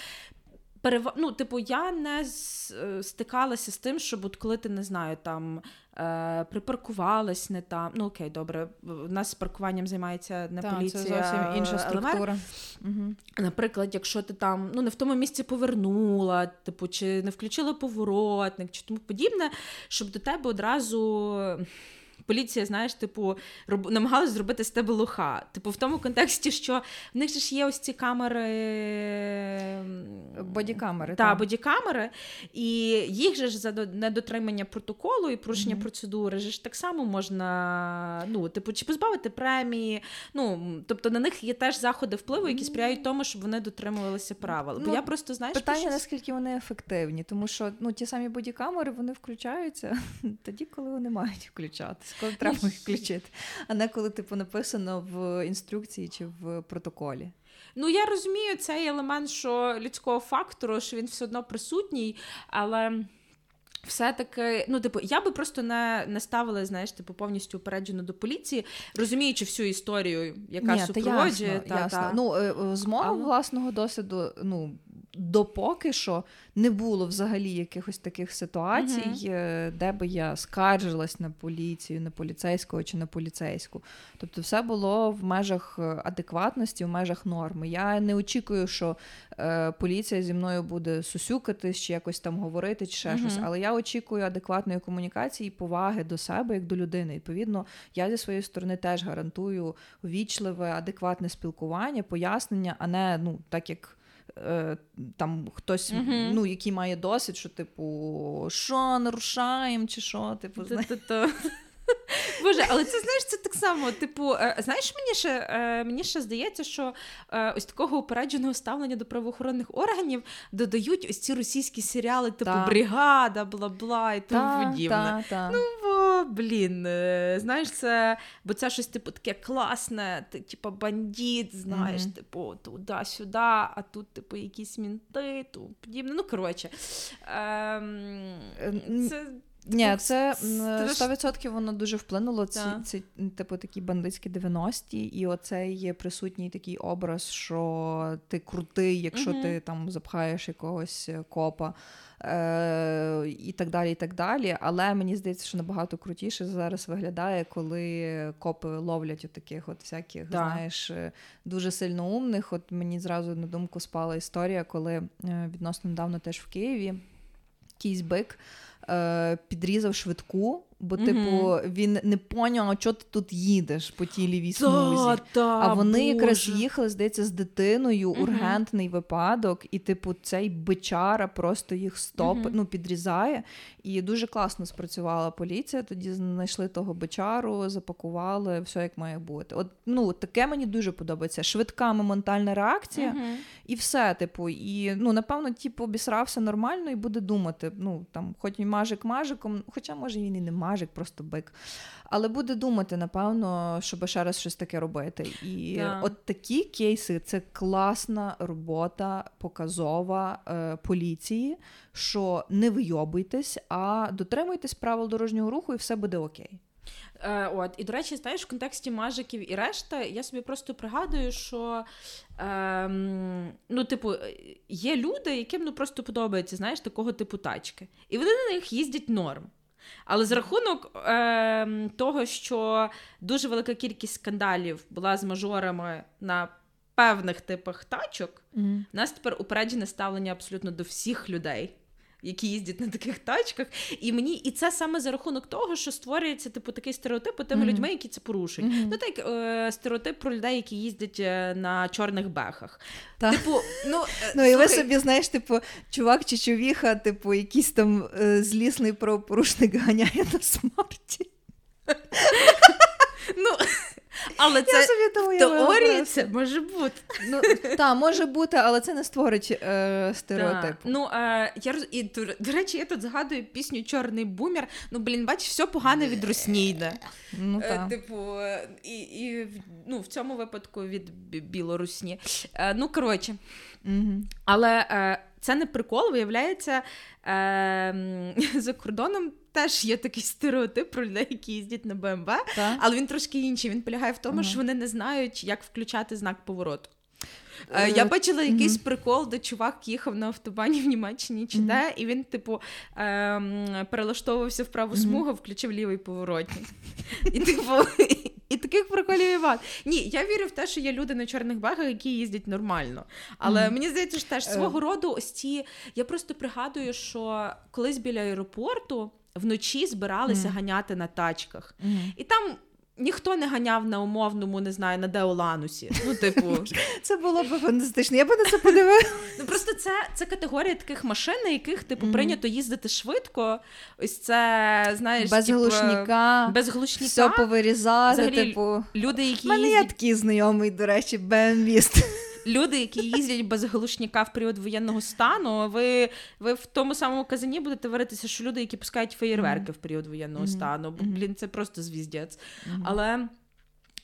перев... ну, типу, я не е, стикалася з тим, щоб от коли ти не знаю, там е, припаркувалась не там. Ну окей, добре, у нас з паркуванням займається не так, поліція. Це зовсім інша структура. Угу. Наприклад, якщо ти там ну не в тому місці повернула, типу, чи не включила поворотник, чи тому подібне, щоб до тебе одразу поліція, знаєш, типу, роб... намагалась зробити з тебе лоха. Типу, в тому контексті, що в них ж є ось ці камери. Бодікамери. Та, бодікамери, і їх же ж за недотримання протоколу і порушення mm-hmm. процедури ж так само можна, ну, типу, чи позбавити премії. Ну, тобто на них є теж заходи впливу, які сприяють тому, щоб вони дотримувалися правил. Бо ну, я просто знаєш, питання, щось... наскільки вони ефективні, тому що ну, ті самі бодікамери вони включаються тоді, коли вони мають включатися коли треба їх включити, а не коли типу написано в інструкції чи в протоколі. Ну, я розумію цей елемент, що людського фактору, що він все одно присутній, але. Все-таки, ну, типу, я би просто не не ставила, знаєш, типу, повністю упереджено до поліції, розуміючи всю історію, яка Ні, супроводжує. Та, ясно, та, ясно. Та. Ну, е, З мого Але... власного досвіду, ну, допоки що не було взагалі якихось таких ситуацій, uh-huh. де би я скаржилась на поліцію, на поліцейського чи на поліцейську. Тобто, все було в межах е, адекватності, в межах норми. Я не очікую, що е, поліція зі мною буде сусюкатись чи якось там говорити, чи ще uh-huh. щось. Але я очікую адекватної комунікації і поваги до себе як до людини. Відповідно, я зі своєї сторони теж гарантую вічливе, адекватне спілкування, пояснення, а не ну так як. Е, там хтось, uh-huh. ну, який має досвід, що, типу, що, нарушаємо, чи що, типу, Боже, але це знаєш, це так само. Типу, е, знаєш, мені ще е, мені ще здається, що ось такого упередженого ставлення до правоохоронних органів додають ось ці російські серіали, типу та. бригада, бла бла і тому подібне. Та, та. Ну бо блін, знаєш, це бо це щось типу таке класне, ти типу бандит, знаєш, mm-hmm. типу туди-сюди, а тут, типу, якісь мінти, тому подібне. Ну коротше, ем, це. Ні, це 100% воно дуже вплинуло. Ці, ці, типу, такі бандитські 90-ті, і оцей є присутній такий образ, що ти крутий, якщо uh ти там запхаєш якогось копа е- і так далі. і так далі. Але мені здається, що набагато крутіше зараз виглядає, коли копи ловлять от таких от всяких, да. знаєш, дуже сильно умних. От мені зразу на думку спала історія, коли е, відносно недавно теж в Києві якийсь бик е, підрізав швидку Бо, mm-hmm. типу, він не поняв, що ти тут їдеш по тій лівій смузі. а вони Боже. якраз їхали, здається, з дитиною, mm-hmm. ургентний випадок, і, типу, цей бичара просто їх стоп, mm-hmm. ну, підрізає. І дуже класно спрацювала поліція. Тоді знайшли того бичару, запакували, все як має бути. От ну таке мені дуже подобається. Швидка моментальна реакція, і все, типу, і ну, напевно, типу, обісрався нормально і буде думати. Ну там, хоч і мажик мажиком, хоча може він і не мажик, просто бик. Але буде думати, напевно, щоб ще раз щось таке робити. І да. от такі кейси це класна робота показова е, поліції, що не вийобуйтесь, а дотримуйтесь правил дорожнього руху, і все буде окей. Е, От, і до речі, знаєш, в контексті мажиків і решта, я собі просто пригадую, що е, ну, типу, є люди, яким ну просто подобається, знаєш, такого типу тачки. І вони на них їздять норм. Але з рахунок е, того, що дуже велика кількість скандалів була з мажорами на певних типах тачок, mm-hmm. у нас тепер упереджене ставлення абсолютно до всіх людей які їздять на таких тачках. І мені і це саме за рахунок того, що створюється типу такий стереотип тими mm-hmm. людьми, які це порушують. Mm-hmm. Ну так е, стереотип про людей, які їздять е, на чорних бехах. Так. Типу, ну е, ну і ви собі знаєш, типу, чувак чи чувіха, типу, якийсь там е, злісний правопорушник ганяє на смарті. Ну, але це в теорії це може бути. Ну, Так, може бути, але це не створить е, стереотип. Ну, е, я роз... і, до, до речі, я тут згадую пісню Чорний бумер. Ну, блін, бач, все погане від русні йде. Ну, е, Типу, і і ну, в цьому випадку від білорусні. Е, ну, коротше. Угу. Але е, це не прикол, виявляється, е, за кордоном теж є такий стереотип про людей, які їздять на БМВ, так? але він трошки інший. Він полягає в тому, ага. що вони не знають, як включати знак повороту. Е, я бачила якийсь mm-hmm. прикол, де чувак їхав на автобані в Німеччині чи де, mm-hmm. і він, типу, ем, перелаштовувався в праву смугу, включив лівий поворотник. І типу, і таких приколів і ват. Ні, я вірю в те, що є люди на чорних багах, які їздять нормально. Але мені здається, що теж свого uh. роду ось ці. Я просто пригадую, що колись біля аеропорту вночі збиралися mm. ганяти на тачках. Mm. І там ніхто не ганяв на умовному, не знаю, на Деоланусі. Ну, типу, це було б фантастично. Я б на це подивилася. Ну просто це це категорія таких машин, на яких типу mm-hmm. прийнято їздити швидко. Ось це знаєш, без типу, глушника, без глушника. все повирізати. Взагалі, типу, люди, які мене їздять... є такий знайомий, до речі, БМВіст люди, які їздять без глушника в період воєнного стану, ви ви в тому самому казані будете варитися, що люди, які пускають феєрверки mm-hmm. в період воєнного mm-hmm. стану, бо блін, це просто звіздець. Mm-hmm. Але.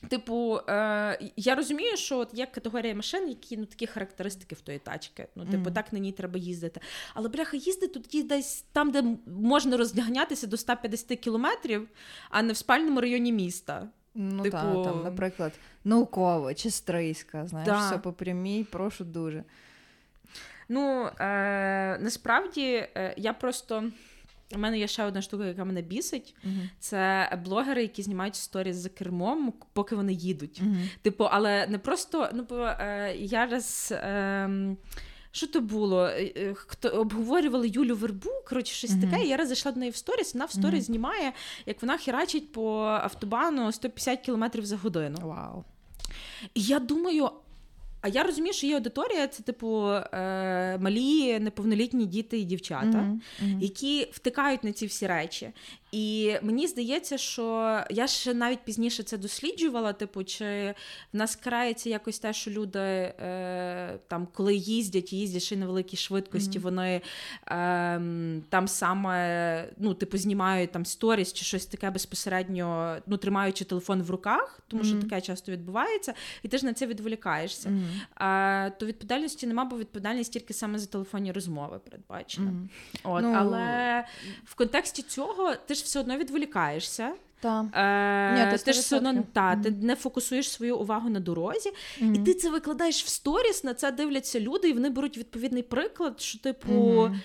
Типу, е, я розумію, що от є категорія машин, які ну такі характеристики в тої тачки. Ну, типу, mm. так на ній треба їздити. Але бляха, їздити тут десь там, де можна розганятися до 150 кілометрів, а не в спальному районі міста. Ну типу... так, там, наприклад, науково чи стрийська, знаєш, да. все по прямій, прошу дуже. Ну е, насправді е, я просто. У мене є ще одна штука, яка мене бісить. Uh-huh. Це блогери, які знімають сторіс за кермом, поки вони їдуть. Uh-huh. Типу, але не просто ну, бо е, я раз. Е, що то було? Е, е, хто обговорювали Юлю Вербу, коротше, щось uh-huh. таке. Я раз зайшла до неї в сторіс, вона в сторіс uh-huh. знімає, як вона херачить по автобану 150 км за годину. Вау. І я думаю, а я розумію, що її аудиторія це, типу, е, малі неповнолітні діти і дівчата, mm-hmm. Mm-hmm. які втикають на ці всі речі. І мені здається, що я ще навіть пізніше це досліджувала. Типу, чи в нас крається якось те, що люди е, там, коли їздять, їздять ще на великій швидкості, mm-hmm. вони е, там саме ну, типу, знімають там сторіс чи щось таке безпосередньо, ну, тримаючи телефон в руках, тому що таке часто відбувається, і ти ж на це відволікаєшся. Е, то відповідальності нема, бо відповідальність тільки саме за телефонні розмови передбачена. От, ну... Але в контексті цього ти ж все одно відволікаєшся. Та. Е, Ні, ти, ти ж все одно та, mm-hmm. ти не фокусуєш свою увагу на дорозі, mm-hmm. і ти це викладаєш в сторіс, на це дивляться люди, і вони беруть відповідний приклад, що, типу, mm-hmm.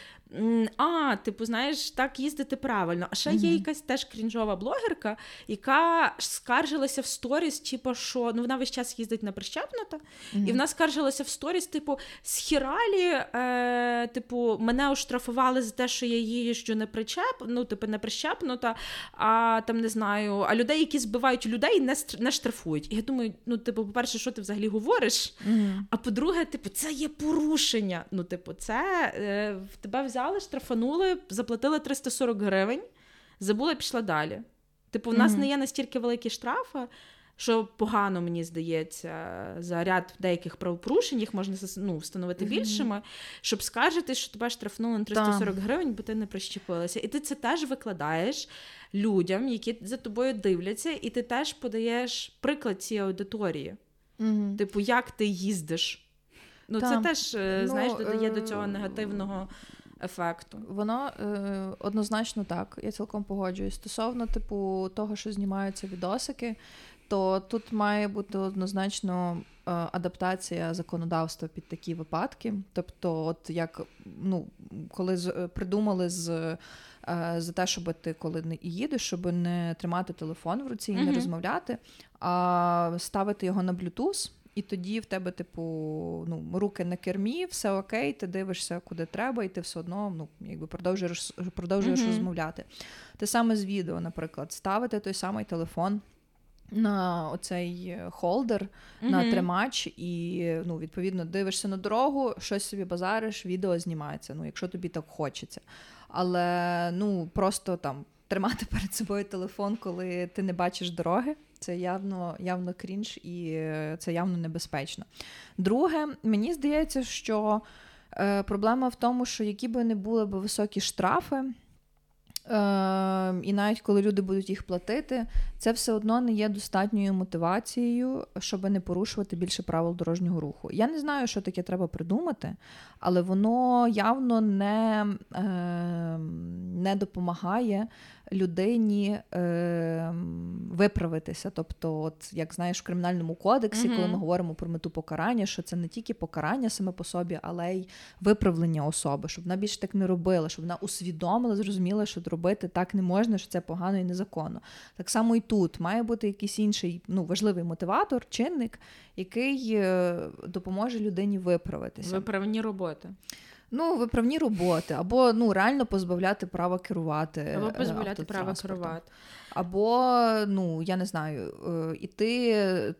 А, типу, знаєш, так їздити правильно. А ще mm-hmm. є якась теж крінжова блогерка, яка скаржилася в сторіс, типу, що ну вона весь час їздить на прищепнута, mm-hmm. і вона скаржилася в сторіс, типу, схіралі, е, типу, мене оштрафували за те, що я їжджу не причеп, ну, типу, не прищепнута, а там не знаю, а людей, які збивають людей, не не штрафують. І я думаю, ну, типу, по-перше, що ти взагалі говориш? Mm-hmm. А по-друге, типу, це є порушення. Ну, типу, це е, в тебе взяли взяли, штрафанули, заплатили 340 гривень, забула, пішла далі. Типу, в нас mm-hmm. не є настільки великі штрафи, що погано, мені здається, за ряд деяких правопорушень їх можна ну, встановити mm-hmm. більшими, щоб скаржити, що тебе штрафнули на 340 да. гривень, бо ти не прищепилася. І ти це теж викладаєш людям, які за тобою дивляться, і ти теж подаєш приклад цієї аудиторії. Mm-hmm. Типу, як ти їздиш? Ну, Там. це теж, е, знаєш, додає до цього е, негативного ефекту. Воно е, однозначно так. Я цілком погоджуюсь. Стосовно типу того, що знімаються відосики, то тут має бути однозначно е, адаптація законодавства під такі випадки. Тобто, от як ну, коли з, е, придумали з. Е, за те, щоб ти коли не їдеш, щоб не тримати телефон в руці і не uh-huh. розмовляти, а ставити його на Bluetooth, і тоді в тебе, типу, ну, руки на кермі, все окей, ти дивишся, куди треба, і ти все одно ну, якби продовжуєш продовжуєш mm-hmm. розмовляти. Те саме з відео, наприклад, ставити той самий телефон. На оцей холдер, mm-hmm. на тримач, і ну, відповідно дивишся на дорогу, щось собі базариш, відео знімається, ну, якщо тобі так хочеться. Але ну, просто там тримати перед собою телефон, коли ти не бачиш дороги. Це явно явно крінж і е, це явно небезпечно. Друге, мені здається, що е, проблема в тому, що які би не були б високі штрафи, І навіть коли люди будуть їх платити, це все одно не є достатньою мотивацією, щоб не порушувати більше правил дорожнього руху. Я не знаю, що таке треба придумати, але воно явно не, е, не допомагає людині е, виправитися. Тобто, от як знаєш, в кримінальному кодексі, mm коли ми говоримо про мету покарання, що це не тільки покарання саме по собі, але й виправлення особи, щоб вона більше так не робила, щоб вона усвідомила, зрозуміла, що робити так не можна, що це погано і незаконно. Так само і тут має бути якийсь інший ну, важливий мотиватор, чинник, який е, допоможе людині виправитися. Виправні роботи. Ну, виправні роботи, або ну реально позбавляти права керувати. Або позбавляти права керувати. Або, ну, я не знаю, е, іти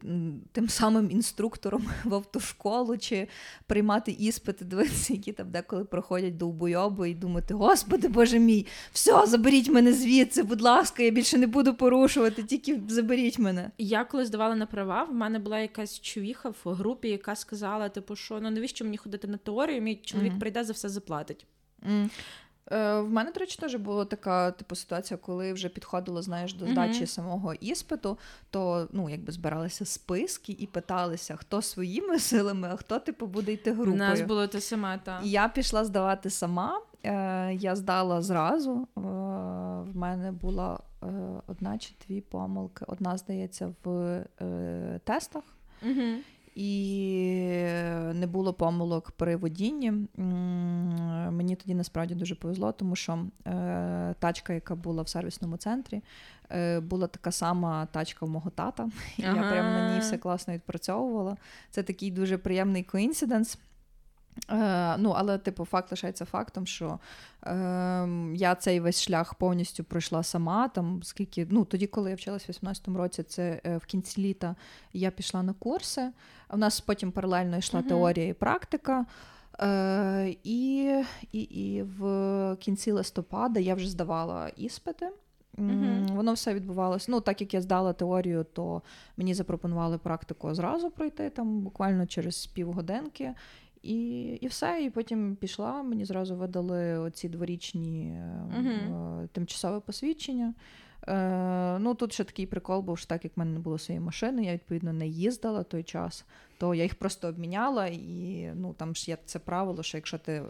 тим самим інструктором в автошколу чи приймати іспити, дивитися, які там деколи проходять до убойоби, і думати, господи боже мій, все, заберіть мене звідси, будь ласка, я більше не буду порушувати, тільки заберіть мене. Я коли здавала на права, в мене була якась човіха в групі, яка сказала, типу, що ну навіщо мені ходити на теорію? Мій чоловік mm-hmm. прийде за все заплатить. Mm. Е, в мене, до речі, теж була така типу ситуація, коли вже підходило, знаєш, до здачі uh-huh. самого іспиту, то ну, якби збиралися списки і питалися, хто своїми силами, а хто типу буде йти групою. У нас було те саме, так. Я пішла здавати сама. Е, Я здала зразу. Е, В мене була е, одна чи дві помилки. Одна, здається, в е, тестах. Uh-huh. І не було помилок при водінні. Мені тоді насправді дуже повезло, тому що е, тачка, яка була в сервісному центрі, е, була така сама тачка у мого тата. Ага. Я прямо на ній все класно відпрацьовувала. Це такий дуже приємний коінсиденс. Е, Ну, але, типу, факт лишається фактом, що е, я цей весь шлях повністю пройшла сама. Там скільки, ну, Тоді, коли я вчилась в 18-му році, це е, в кінці літа я пішла на курси. У нас потім паралельно йшла uh теорія і практика. Е, І і, і в кінці листопада я вже здавала іспити. Uh-huh. Воно все відбувалося. Ну, так як я здала теорію, то мені запропонували практику зразу пройти там буквально через півгодинки. І і все. І потім пішла. Мені зразу видали оці дворічні uh-huh. тимчасове посвідчення. Е, Ну тут ще такий прикол, був що так як в мене не було своєї машини, я відповідно не їздила той час, то я їх просто обміняла, і ну там ж є це правило, що якщо ти е,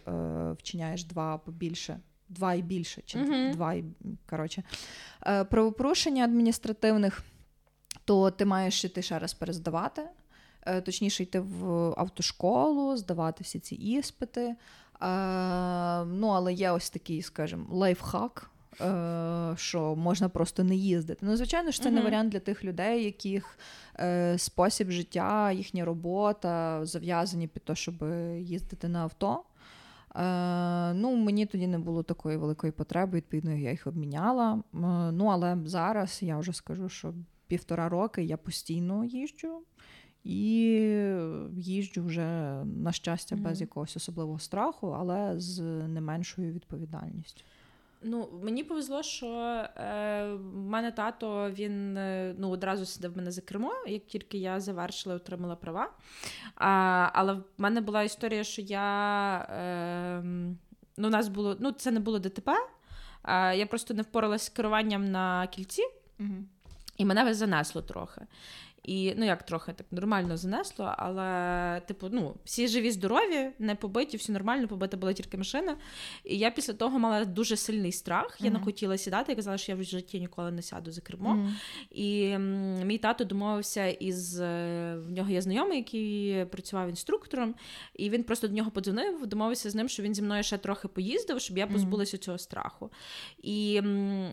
вчиняєш два або більше. Два і більше, чи uh-huh. два і коротше, е, правопорушення адміністративних, то ти маєш йти ще раз перездавати. Е, точніше йти в автошколу, здавати всі ці іспити. Е, ну, Але є ось такий, скажімо, лайфхак. Е, що можна просто не їздити. Ну, звичайно ж, це uh-huh. не варіант для тих людей, яких е, спосіб життя, їхня робота зав'язані під те, щоб їздити на авто. Е, Ну, Мені тоді не було такої великої потреби, відповідно, я їх обміняла. Е, ну, Але зараз я вже скажу, що півтора роки я постійно їжджу. І їжджу вже, на щастя, без якогось особливого страху, але з не меншою відповідальністю. Ну, мені повезло, що е, в мене тато він е, ну, одразу сидив мене за кермо, як тільки я завершила і отримала права. А, Але в мене була історія, що я е, ну, у нас було, ну, це не було ДТП. А, Я просто не впоралася з керуванням на кільці, mm-hmm. і мене занесло трохи. І ну як трохи так нормально занесло, але, типу, ну, всі живі, здорові, не побиті, все нормально, побита була тільки машина. І я після того мала дуже сильний страх. Я mm-hmm. не хотіла сідати, я казала, що я в житті ніколи не сяду за кермо. Mm-hmm. І м, мій тато домовився із е, в нього є знайомий, який працював інструктором, і він просто до нього подзвонив, домовився з ним, що він зі мною ще трохи поїздив, щоб я позбулася mm-hmm. цього страху. І м,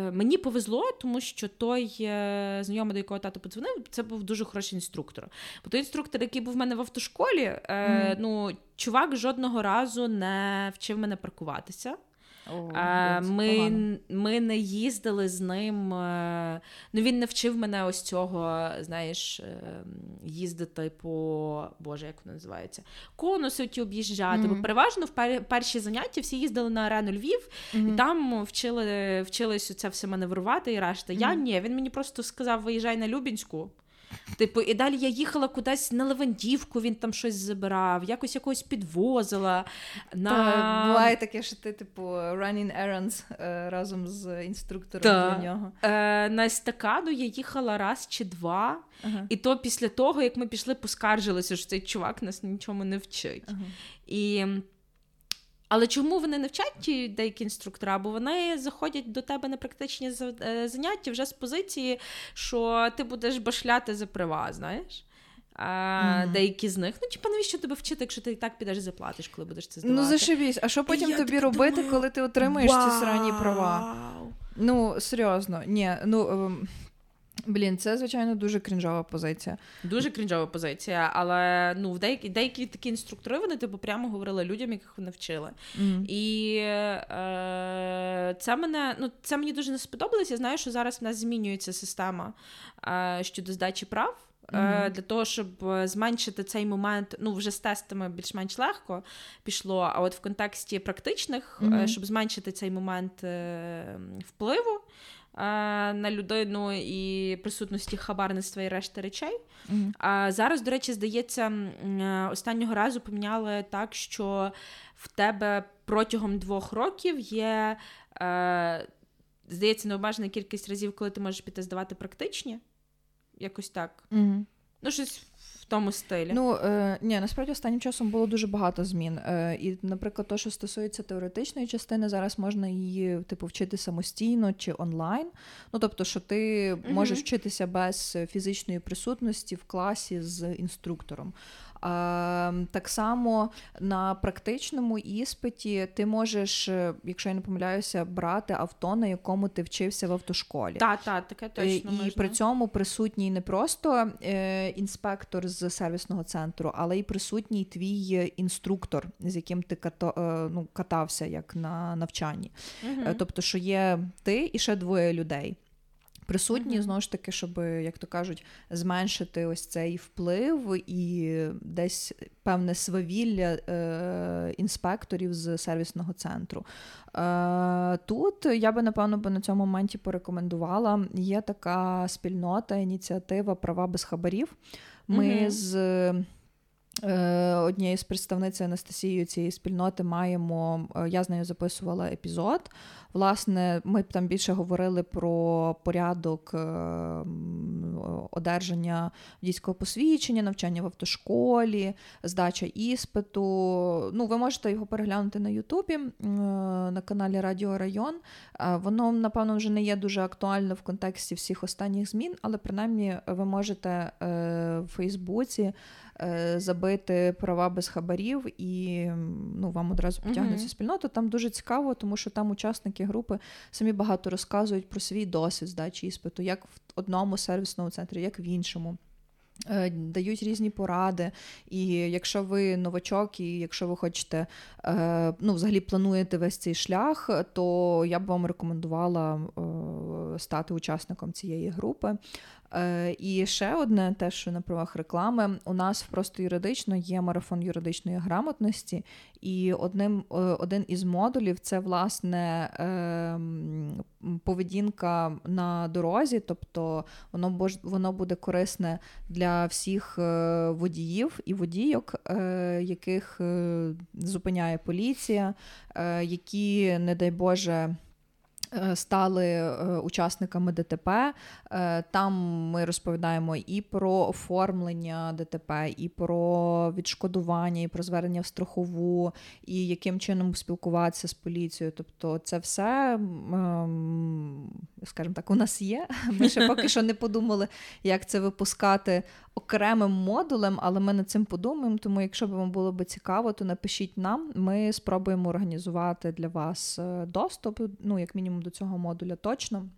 мені повезло, тому що той е, знайомий, до якого тато подзвонив, це був дуже хороший інструктор. Бо той інструктор, який був в мене в автошколі, mm. ну чувак жодного разу не вчив мене паркуватися. О, ми ми не їздили з ним. Е, ну Він не вчив мене ось цього, знаєш, е, їздити по Боже, як воно називається? Конуси ті об'їжджати. Mm-hmm. Бо переважно в перші заняття всі їздили на арену Львів, mm-hmm. і там вчили вчились це все маневрувати і решта. Mm-hmm. Я ні, він мені просто сказав: виїжджай на Любінську. Типу, і далі я їхала кудись на Левандівку, він там щось забирав, якось якогось підвозила. На... Та, буває таке, що ти, типу, running errands е, разом з інструктором Та. для нього. Е, На естакаду я їхала раз чи два, ага. і то після того, як ми пішли, поскаржилися, що цей чувак нас нічому не вчить. Ага. І але чому вони не вчать ті деякі інструктора? Бо вони заходять до тебе на практичні е, заняття вже з позиції, що ти будеш башляти за права, знаєш? А, mm-hmm. Деякі з них, ну типа, навіщо тебе вчити, якщо ти і так підеш заплатиш, коли будеш це здавати? Ну зашибісь, а що потім тобі робити, думаю, коли ти отримаєш ці срані права? Ну серйозно, ні, ну ем, Блін, це звичайно дуже крінжова позиція. Дуже крінжова позиція, але ну в деякі деякі такі інструктори вони типу прямо говорили людям, яких вони вчили. Mm. І е, це мене ну це мені дуже не сподобалось. Я знаю, що зараз в нас змінюється система е, щодо здачі прав. Mm-hmm. Для того, щоб зменшити цей момент, ну вже з тестами більш-менш легко пішло. А от в контексті практичних, mm-hmm. щоб зменшити цей момент е, впливу, на людину і присутності хабарництва і решти речей. Mm-hmm. А зараз, до речі, здається, останнього разу поміняли так, що в тебе протягом двох років є, е, здається, необмежена кількість разів, коли ти можеш піти здавати практичні. Якось так. Mm-hmm. Ну, щось тому стилі. Ну е, ні, насправді останнім часом було дуже багато змін. Е, І, наприклад, то, що стосується теоретичної частини, зараз можна її типу вчити самостійно чи онлайн. Ну тобто, що ти угу. можеш вчитися без фізичної присутності в класі з інструктором. Ем, так само на практичному іспиті ти можеш, е, якщо я не помиляюся, брати авто, на якому ти вчився в автошколі. Так, так, таке точно. І можна. при цьому присутній не просто е, інспектор з сервісного центру, але й присутній твій інструктор, з яким ти като, е, ну, катався як на навчанні. Угу. Тобто, що є ти і ще двоє людей присутні, mm-hmm. знову ж таки, щоб, як то кажуть, зменшити ось цей вплив і десь певне свавілля е, інспекторів з сервісного центру. Е, Тут я би, напевно, би на цьому моменті порекомендувала. Є така спільнота, ініціатива Права без хабарів. Ми mm-hmm. з однією з представниць Анастасією цієї спільноти маємо. Е, я з нею записувала епізод. Власне, ми там більше говорили про порядок е, одержання водійського посвідчення, навчання в автошколі, здача іспиту. Ну, ви можете його переглянути на Ютубі на каналі Радіо Район. Воно, напевно, вже не є дуже актуально в контексті всіх останніх змін, але принаймні ви можете в Фейсбуці. Е, забити права без хабарів, і ну, вам одразу потягнеться uh-huh. спільнота. Там дуже цікаво, тому що там учасники групи самі багато розказують про свій досвід здачі іспиту, як в одному сервісному центрі, як в іншому. Е, дають різні поради, і якщо ви новачок, і якщо ви хочете е, ну, взагалі плануєте весь цей шлях, то я б вам рекомендувала стати учасником цієї групи. Е, і ще одне, те, що на правах реклами, у нас просто юридично є марафон юридичної грамотності, і одним е, один із модулів це власне ем, поведінка на дорозі, тобто воно воно буде корисне для всіх е, водіїв і водійок, яких зупиняє поліція, які, не дай Боже. Е, стали е, учасниками ДТП. Е, там ми розповідаємо і про оформлення ДТП, і про відшкодування, і про звернення в страхову, і яким чином спілкуватися з поліцією. Тобто, це все, ем, скажімо так, у нас є. Ми ще поки що не подумали, як це випускати окремим модулем, але ми над цим подумаємо. Тому, якщо б вам було б цікаво, то напишіть нам. Ми спробуємо організувати для вас доступ, ну як мінімум до цього модуля точно.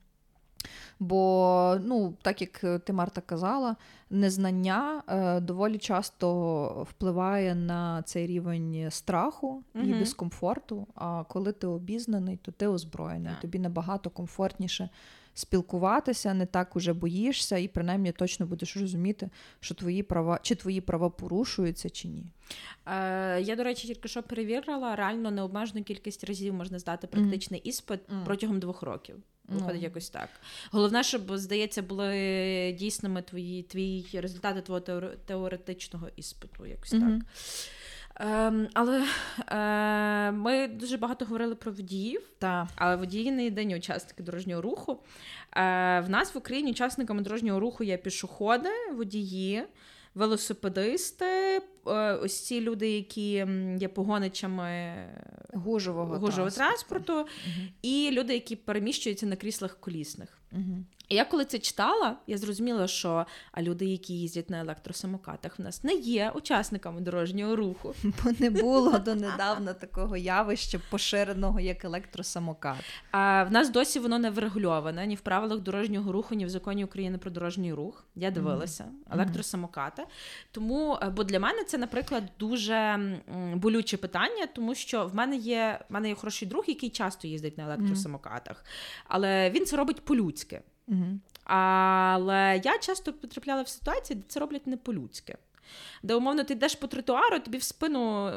Бо, ну, так як ти Марта казала, незнання е, доволі часто впливає на цей рівень страху і угу. дискомфорту. А коли ти обізнаний, то ти озброєний. Yeah. Тобі набагато комфортніше спілкуватися, не так уже боїшся, і принаймні точно будеш розуміти, що твої права чи твої права порушуються чи ні. Е, Я, до речі, тільки що перевірила, реально необмежену кількість разів можна здати практичний mm. іспит mm. протягом двох років. Виходить mm. якось так. Головне, щоб, здається, були дійсними твої твої результати твого теоретичного іспиту. якось mm-hmm. так. Ем, Але е, ми дуже багато говорили про водіїв, Та. але водії не єдині учасники дорожнього руху. Е, В нас в Україні учасниками дорожнього руху є пішоходи, водії, велосипедисти, е, ось ці люди, які є погоничами гужового, гужового транспорту, угу. і люди, які переміщуються на кріслах колісних. Угу. І я коли це читала, я зрозуміла, що а люди, які їздять на електросамокатах, в нас не є учасниками дорожнього руху. Бо не було донедавна такого явища поширеного, як електросамокат. А в нас досі воно не врегульоване ні в правилах дорожнього руху, ні в законі України про дорожній рух. Я дивилася mm-hmm. електросамокати. Тому, е, бо для мене це, наприклад, дуже болюче питання, тому що в мене є в мене є хороший друг, який часто їздить на електросамокатах, але він це робить по-людськи. Угу. Але я часто потрапляла в ситуації, де це роблять не по-людськи. Де, умовно, ти йдеш по тротуару, тобі в спину,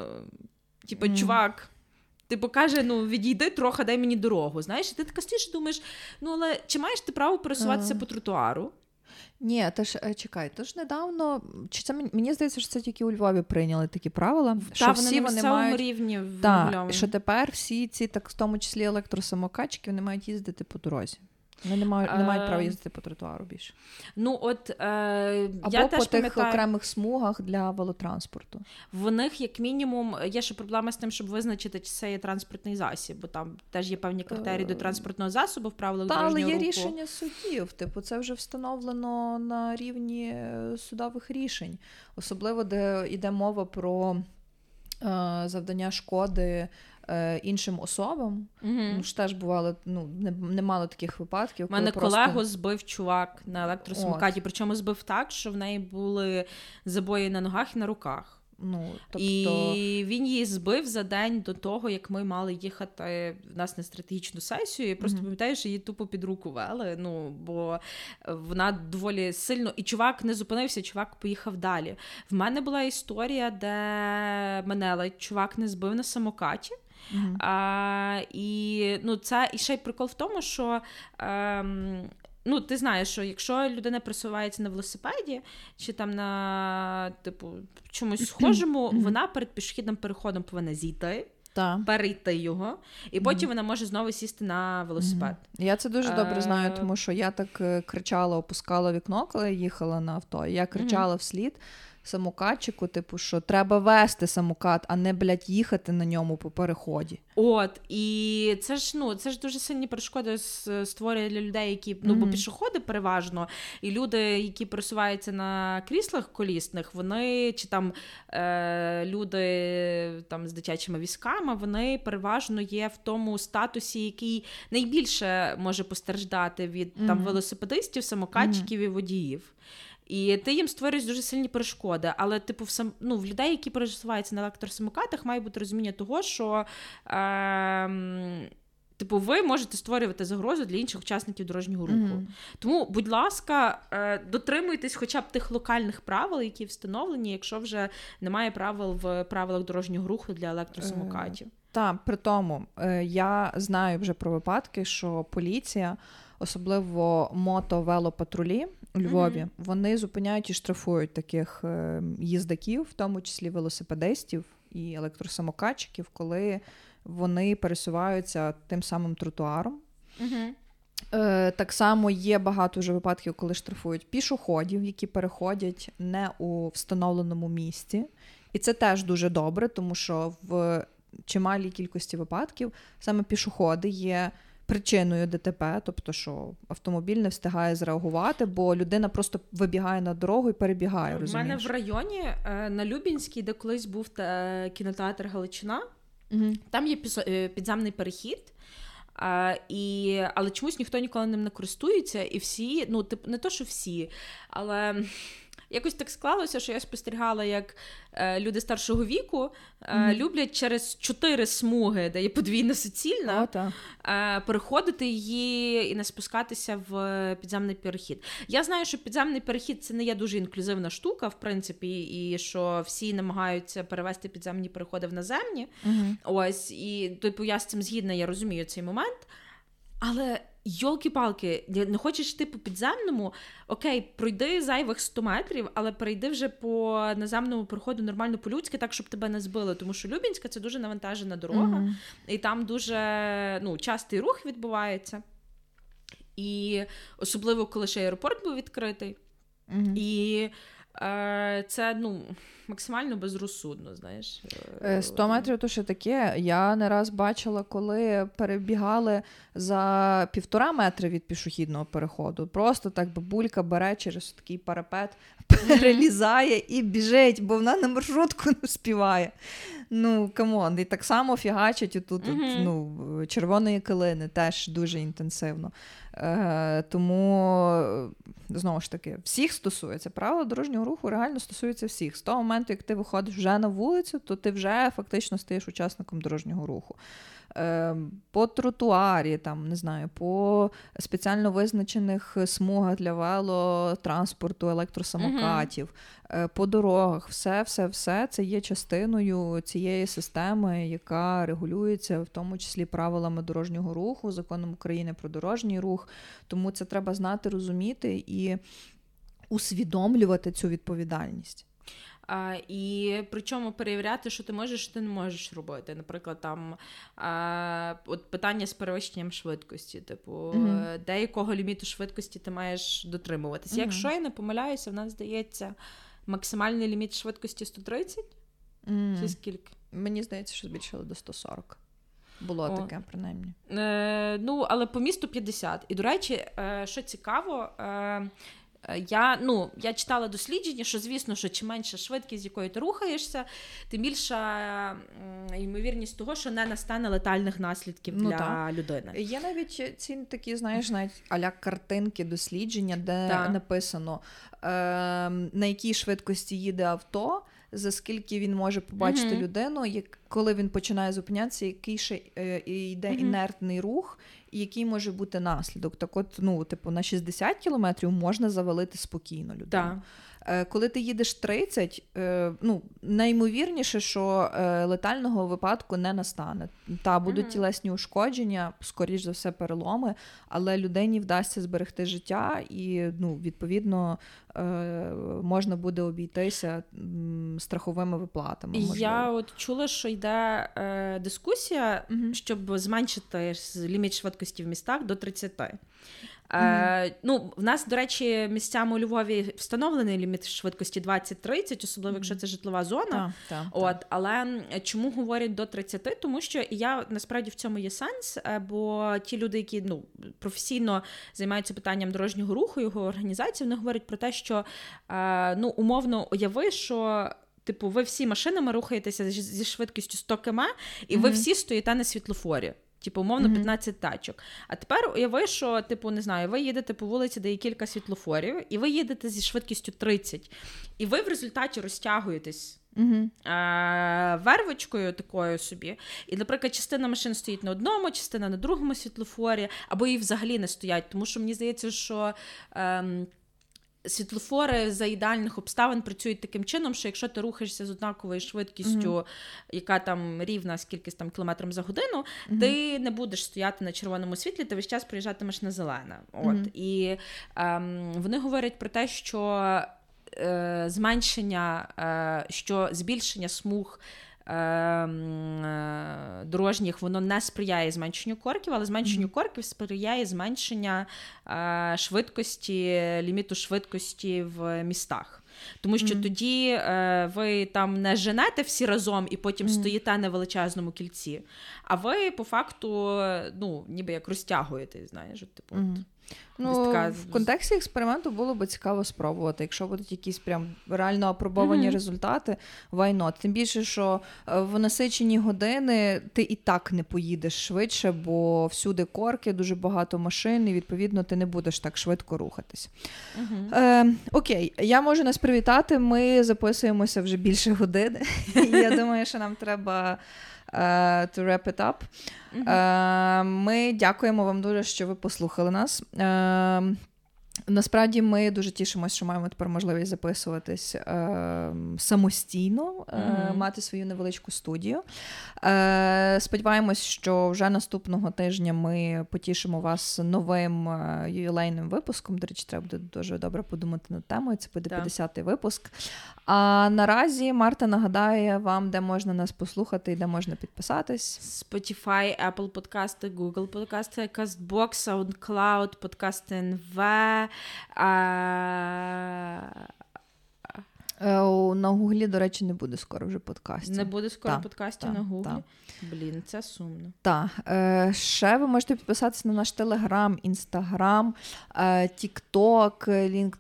типу, mm. чувак. Ти покаже, ну відійди трохи, дай мені дорогу. Знаєш, і ти така стоїш і думаєш, ну але чи маєш ти право пересуватися uh. по тротуару? Ні, то ж е, чекай, то ж недавно чи це мені здається, що це тільки у Львові прийняли такі правила, що Та, всі вони мають рівні Так, що тепер всі ці, так в тому числі електросамокачки, вони мають їздити по дорозі. Вони не мають, не мають права їздити по тротуару більше. Ну, от, е, Або я по теж тих пам'ятаю, окремих смугах для велотранспорту. в них, як мінімум, є ще проблема з тим, щоб визначити, чи це є транспортний засіб, бо там теж є певні критерії до Е, транспортного засобу в правилах Та, але є руху. рішення судів. Типу, це вже встановлено на рівні е, судових рішень, особливо де йде мова про е, завдання шкоди. Е, Іншим особам Мгм. ну ж теж бувало ну не, немало таких випадків. У мене коли просто... колегу збив чувак на електросамокаті, причому збив так, що в неї були забої на ногах і на руках. Ну, тобто... І він її збив за день до того, як ми мали їхати в нас на стратегічну сесію. І просто Мгм. пам'ятаєш, її тупо під руку вели. Ну бо вона доволі сильно. І чувак не зупинився, чувак поїхав далі. В мене була історія, де мене чувак не збив на самокаті. Мгм. А, і ну, це і ще й прикол в тому, що. Ем, Ну, ти знаєш, що якщо людина пересувається на велосипеді чи там на типу чомусь схожому, вона перед пішохідним переходом повинна зійти, Та. перейти його, і потім вона може знову сісти на велосипед. Я це дуже добре знаю, Е, тому що я так е, кричала, опускала вікно, коли я їхала на авто. Я кричала вслід самокатчику, типу, що треба вести самокат, а не блядь, їхати на ньому по переході. От і це ж ну це ж дуже сильні перешкоди створює для людей, які ну бо пішоходи переважно, і люди, які пересуваються на кріслах колісних, вони чи там е, люди там з дитячими візками, вони переважно є в тому статусі, який найбільше може постраждати від там велосипедистів, самокатчиків і водіїв. І ти їм створюєш дуже сильні перешкоди. Але, типу, в сам ну, в людей, які пересуваються на електросамокатах, має бути розуміння того, що. Ем... Типу, ви можете створювати загрозу для інших учасників дорожнього руху. Мгм. Тому, будь ласка, е, дотримуйтесь хоча б тих локальних правил, які встановлені, якщо вже немає правил в правилах дорожнього руху для електросамокатів. Та при тому е, я знаю вже про випадки, що поліція, особливо мото-велопатрулі у Львові, Мгм. вони зупиняють і штрафують таких е, їздаків, в тому числі велосипедистів і електросамокатчиків, коли вони пересуваються тим самим тротуаром. Угу. Е, так само є багато вже випадків, коли штрафують пішоходів, які переходять не у встановленому місці. І це теж дуже добре, тому що в чималій кількості випадків саме пішоходи є причиною ДТП, тобто, що автомобіль не встигає зреагувати, бо людина просто вибігає на дорогу і перебігає. У розумієш? мене в районі е, на Любінській, де колись був кінотеатр Галичина, Мгм. Там є е, підземний перехід. А, і, але чомусь ніхто ніколи ним не користується, і всі, ну, тип, не то, що всі, але якось так склалося, що я спостерігала, як е, люди старшого віку е, Мгм. люблять через чотири смуги, де є подвійна суцільна, та. е, переходити її і не спускатися в підземний перехід. Я знаю, що підземний перехід це не є дуже інклюзивна штука, в принципі, і що всі намагаються перевести підземні переходи в наземні. Мгм. Ось, і типу, я з цим згідна, я розумію цей момент. Але йолки-палки, не хочеш йти по підземному, окей, пройди зайвих 100 метрів, але перейди вже по наземному переходу нормально по-людськи, так, щоб тебе не збили. Тому що Любінська це дуже навантажена дорога, Мгм. і там дуже ну, частий рух відбувається. І особливо, коли ще аеропорт був відкритий. Мгм. І це ну, максимально безрозсудно, знаєш. Е, 100 метрів то ще таке. Я не раз бачила, коли перебігали за півтора метри від пішохідного переходу. Просто так бабулька бере через такий парапет, перелізає і біжить, бо вона на маршрутку не співає. Ну, come on, і так само фігачать і тут от, ну, Червоної Калини теж дуже інтенсивно. Е, тому е, знову ж таки, всіх стосується. Правила дорожнього руху реально стосується всіх. З того моменту, як ти виходиш вже на вулицю, то ти вже фактично стаєш учасником дорожнього руху. Е, по тротуарі, там, не знаю, по спеціально визначених смугах для велотранспорту, електросамокатів, е, по дорогах, все, все, все це є частиною цієї системи, яка регулюється в тому числі правилами дорожнього руху, законом України про дорожній рух. Тому це треба знати, розуміти і усвідомлювати цю відповідальність. А, І причому перевіряти, що ти можеш, що ти не можеш робити. Наприклад, там а, от питання з перевищенням швидкості, типу, mm-hmm. де ліміту швидкості ти маєш дотримуватися. Mm-hmm. Якщо я не помиляюся, в нас здається максимальний ліміт швидкості 130. Mm. Це скільки? Мені здається, що збільшили до 140. Було О. таке, принаймні. Е, Ну, але по місту 50. І, до речі, е, що цікаво, е, я ну, я читала дослідження, що звісно, що чим менша швидкість, з якою ти рухаєшся, тим більша ймовірність того, що не настане летальних наслідків ну, для та. людини. Є навіть ці такі, знаєш, навіть аля картинки дослідження, де та. написано е, на якій швидкості їде авто за скільки він може побачити mm-hmm. людину, як коли він починає зупинятися, який ще е, йде mm-hmm. інертний рух, і який може бути наслідок. Так, от, ну, типу, на 60 кілометрів можна завалити спокійно людину. Да. Е, коли ти їдеш 30, е, ну наймовірніше, що е, летального випадку не настане. Та будуть mm-hmm. тілесні ушкодження, скоріш за все, переломи, але людині вдасться зберегти життя, і ну, відповідно можна буде обійтися страховими виплатами. Можливо. Я от чула, що йде е, дискусія, mm-hmm. щоб зменшити ліміт швидкості в містах до 30. Е, Ну, В нас, до речі, місцями у Львові встановлений ліміт швидкості 20-30, особливо якщо це житлова зона. Так, так, От. Але чому говорять до 30? Тому що я насправді в цьому є сенс, е, бо ті люди, які ну, професійно займаються питанням дорожнього руху, його організації, вони говорять про те, що е, ну, умовно уяви, що. Типу, ви всі машинами рухаєтеся зі швидкістю 100 км, і mm-hmm. ви всі стоїте на світлофорі. Типу, умовно, 15 mm-hmm. тачок. А тепер уяви, що, типу, не знаю, ви їдете по вулиці, де є кілька світлофорів, і ви їдете зі швидкістю 30. І ви в результаті розтягуєтесь mm-hmm. е- вервочкою такою собі. І, наприклад, частина машин стоїть на одному, частина на другому світлофорі, або її взагалі не стоять. Тому що мені здається, що. Е- світлофори за ідеальних обставин працюють таким чином, що якщо ти рухаєшся з однаковою швидкістю, mm-hmm. яка там рівна скількись там кілометрів за годину, mm-hmm. ти не будеш стояти на червоному світлі, ти весь час проїжджатимеш на зелене. От mm-hmm. і ем, вони говорять про те, що е, зменшення, е, що збільшення смуг. Ем, е, дорожніх воно не сприяє зменшенню корків, але зменшенню корків сприяє зменшення е, швидкості, ліміту швидкості в містах. Тому що mm-hmm. тоді е, ви там не женете всі разом і потім mm-hmm. стоїте на величезному кільці, а ви по факту ну, ніби як розтягуєте, знаєш, типу. Mm-hmm. Ну, така... В контексті експерименту було би цікаво спробувати. Якщо будуть якісь прям реально опробовані mm-hmm. результати, why not? Тим більше, що е, в насичені години ти і так не поїдеш швидше, бо всюди корки, дуже багато машин, і відповідно ти не будеш так швидко рухатись. Mm-hmm. Е, Окей, я можу нас привітати. Ми записуємося вже більше години. Я думаю, що нам треба. Uh, to wrap it up. Uh, Ми дякуємо вам дуже, що ви послухали нас. Насправді ми дуже тішимося, що маємо тепер можливість записуватись е, самостійно, е, mm-hmm. мати свою невеличку студію. Е, Сподіваємось, що вже наступного тижня ми потішимо вас новим е, ювілейним випуском. До речі, треба буде дуже добре подумати над темою. Це буде 50-й випуск. А наразі Марта нагадає вам, де можна нас послухати і де можна підписатись. Spotify, Apple Подкасти, Google Подкасти, CastBox, SoundCloud, Подкасти НВ. А... Е, на Гуглі, до речі, не буде скоро вже подкастів. Не буде скоро та, подкастів та, на Гуглі. Та. Блін, це сумно. Так. Е, Ще ви можете підписатися на наш Телеграм, Інстаграм, Тікток. Е,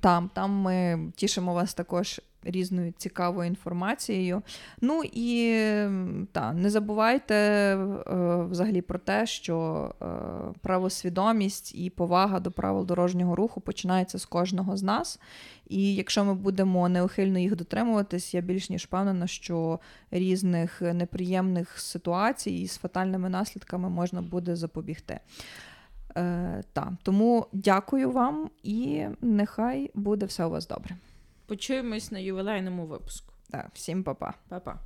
там, Там ми тішимо вас також різною цікавою інформацією. Ну і та, не забувайте е, взагалі про те, що е, правосвідомість і повага до правил дорожнього руху починається з кожного з нас. І якщо ми будемо неухильно їх дотримуватись, я більш ніж впевнена, що різних неприємних ситуацій з фатальними наслідками можна буде запобігти. Е, та. Тому дякую вам і нехай буде все у вас добре. Почуємось на ювілейному випуску. Так, всім па-па. Па-па.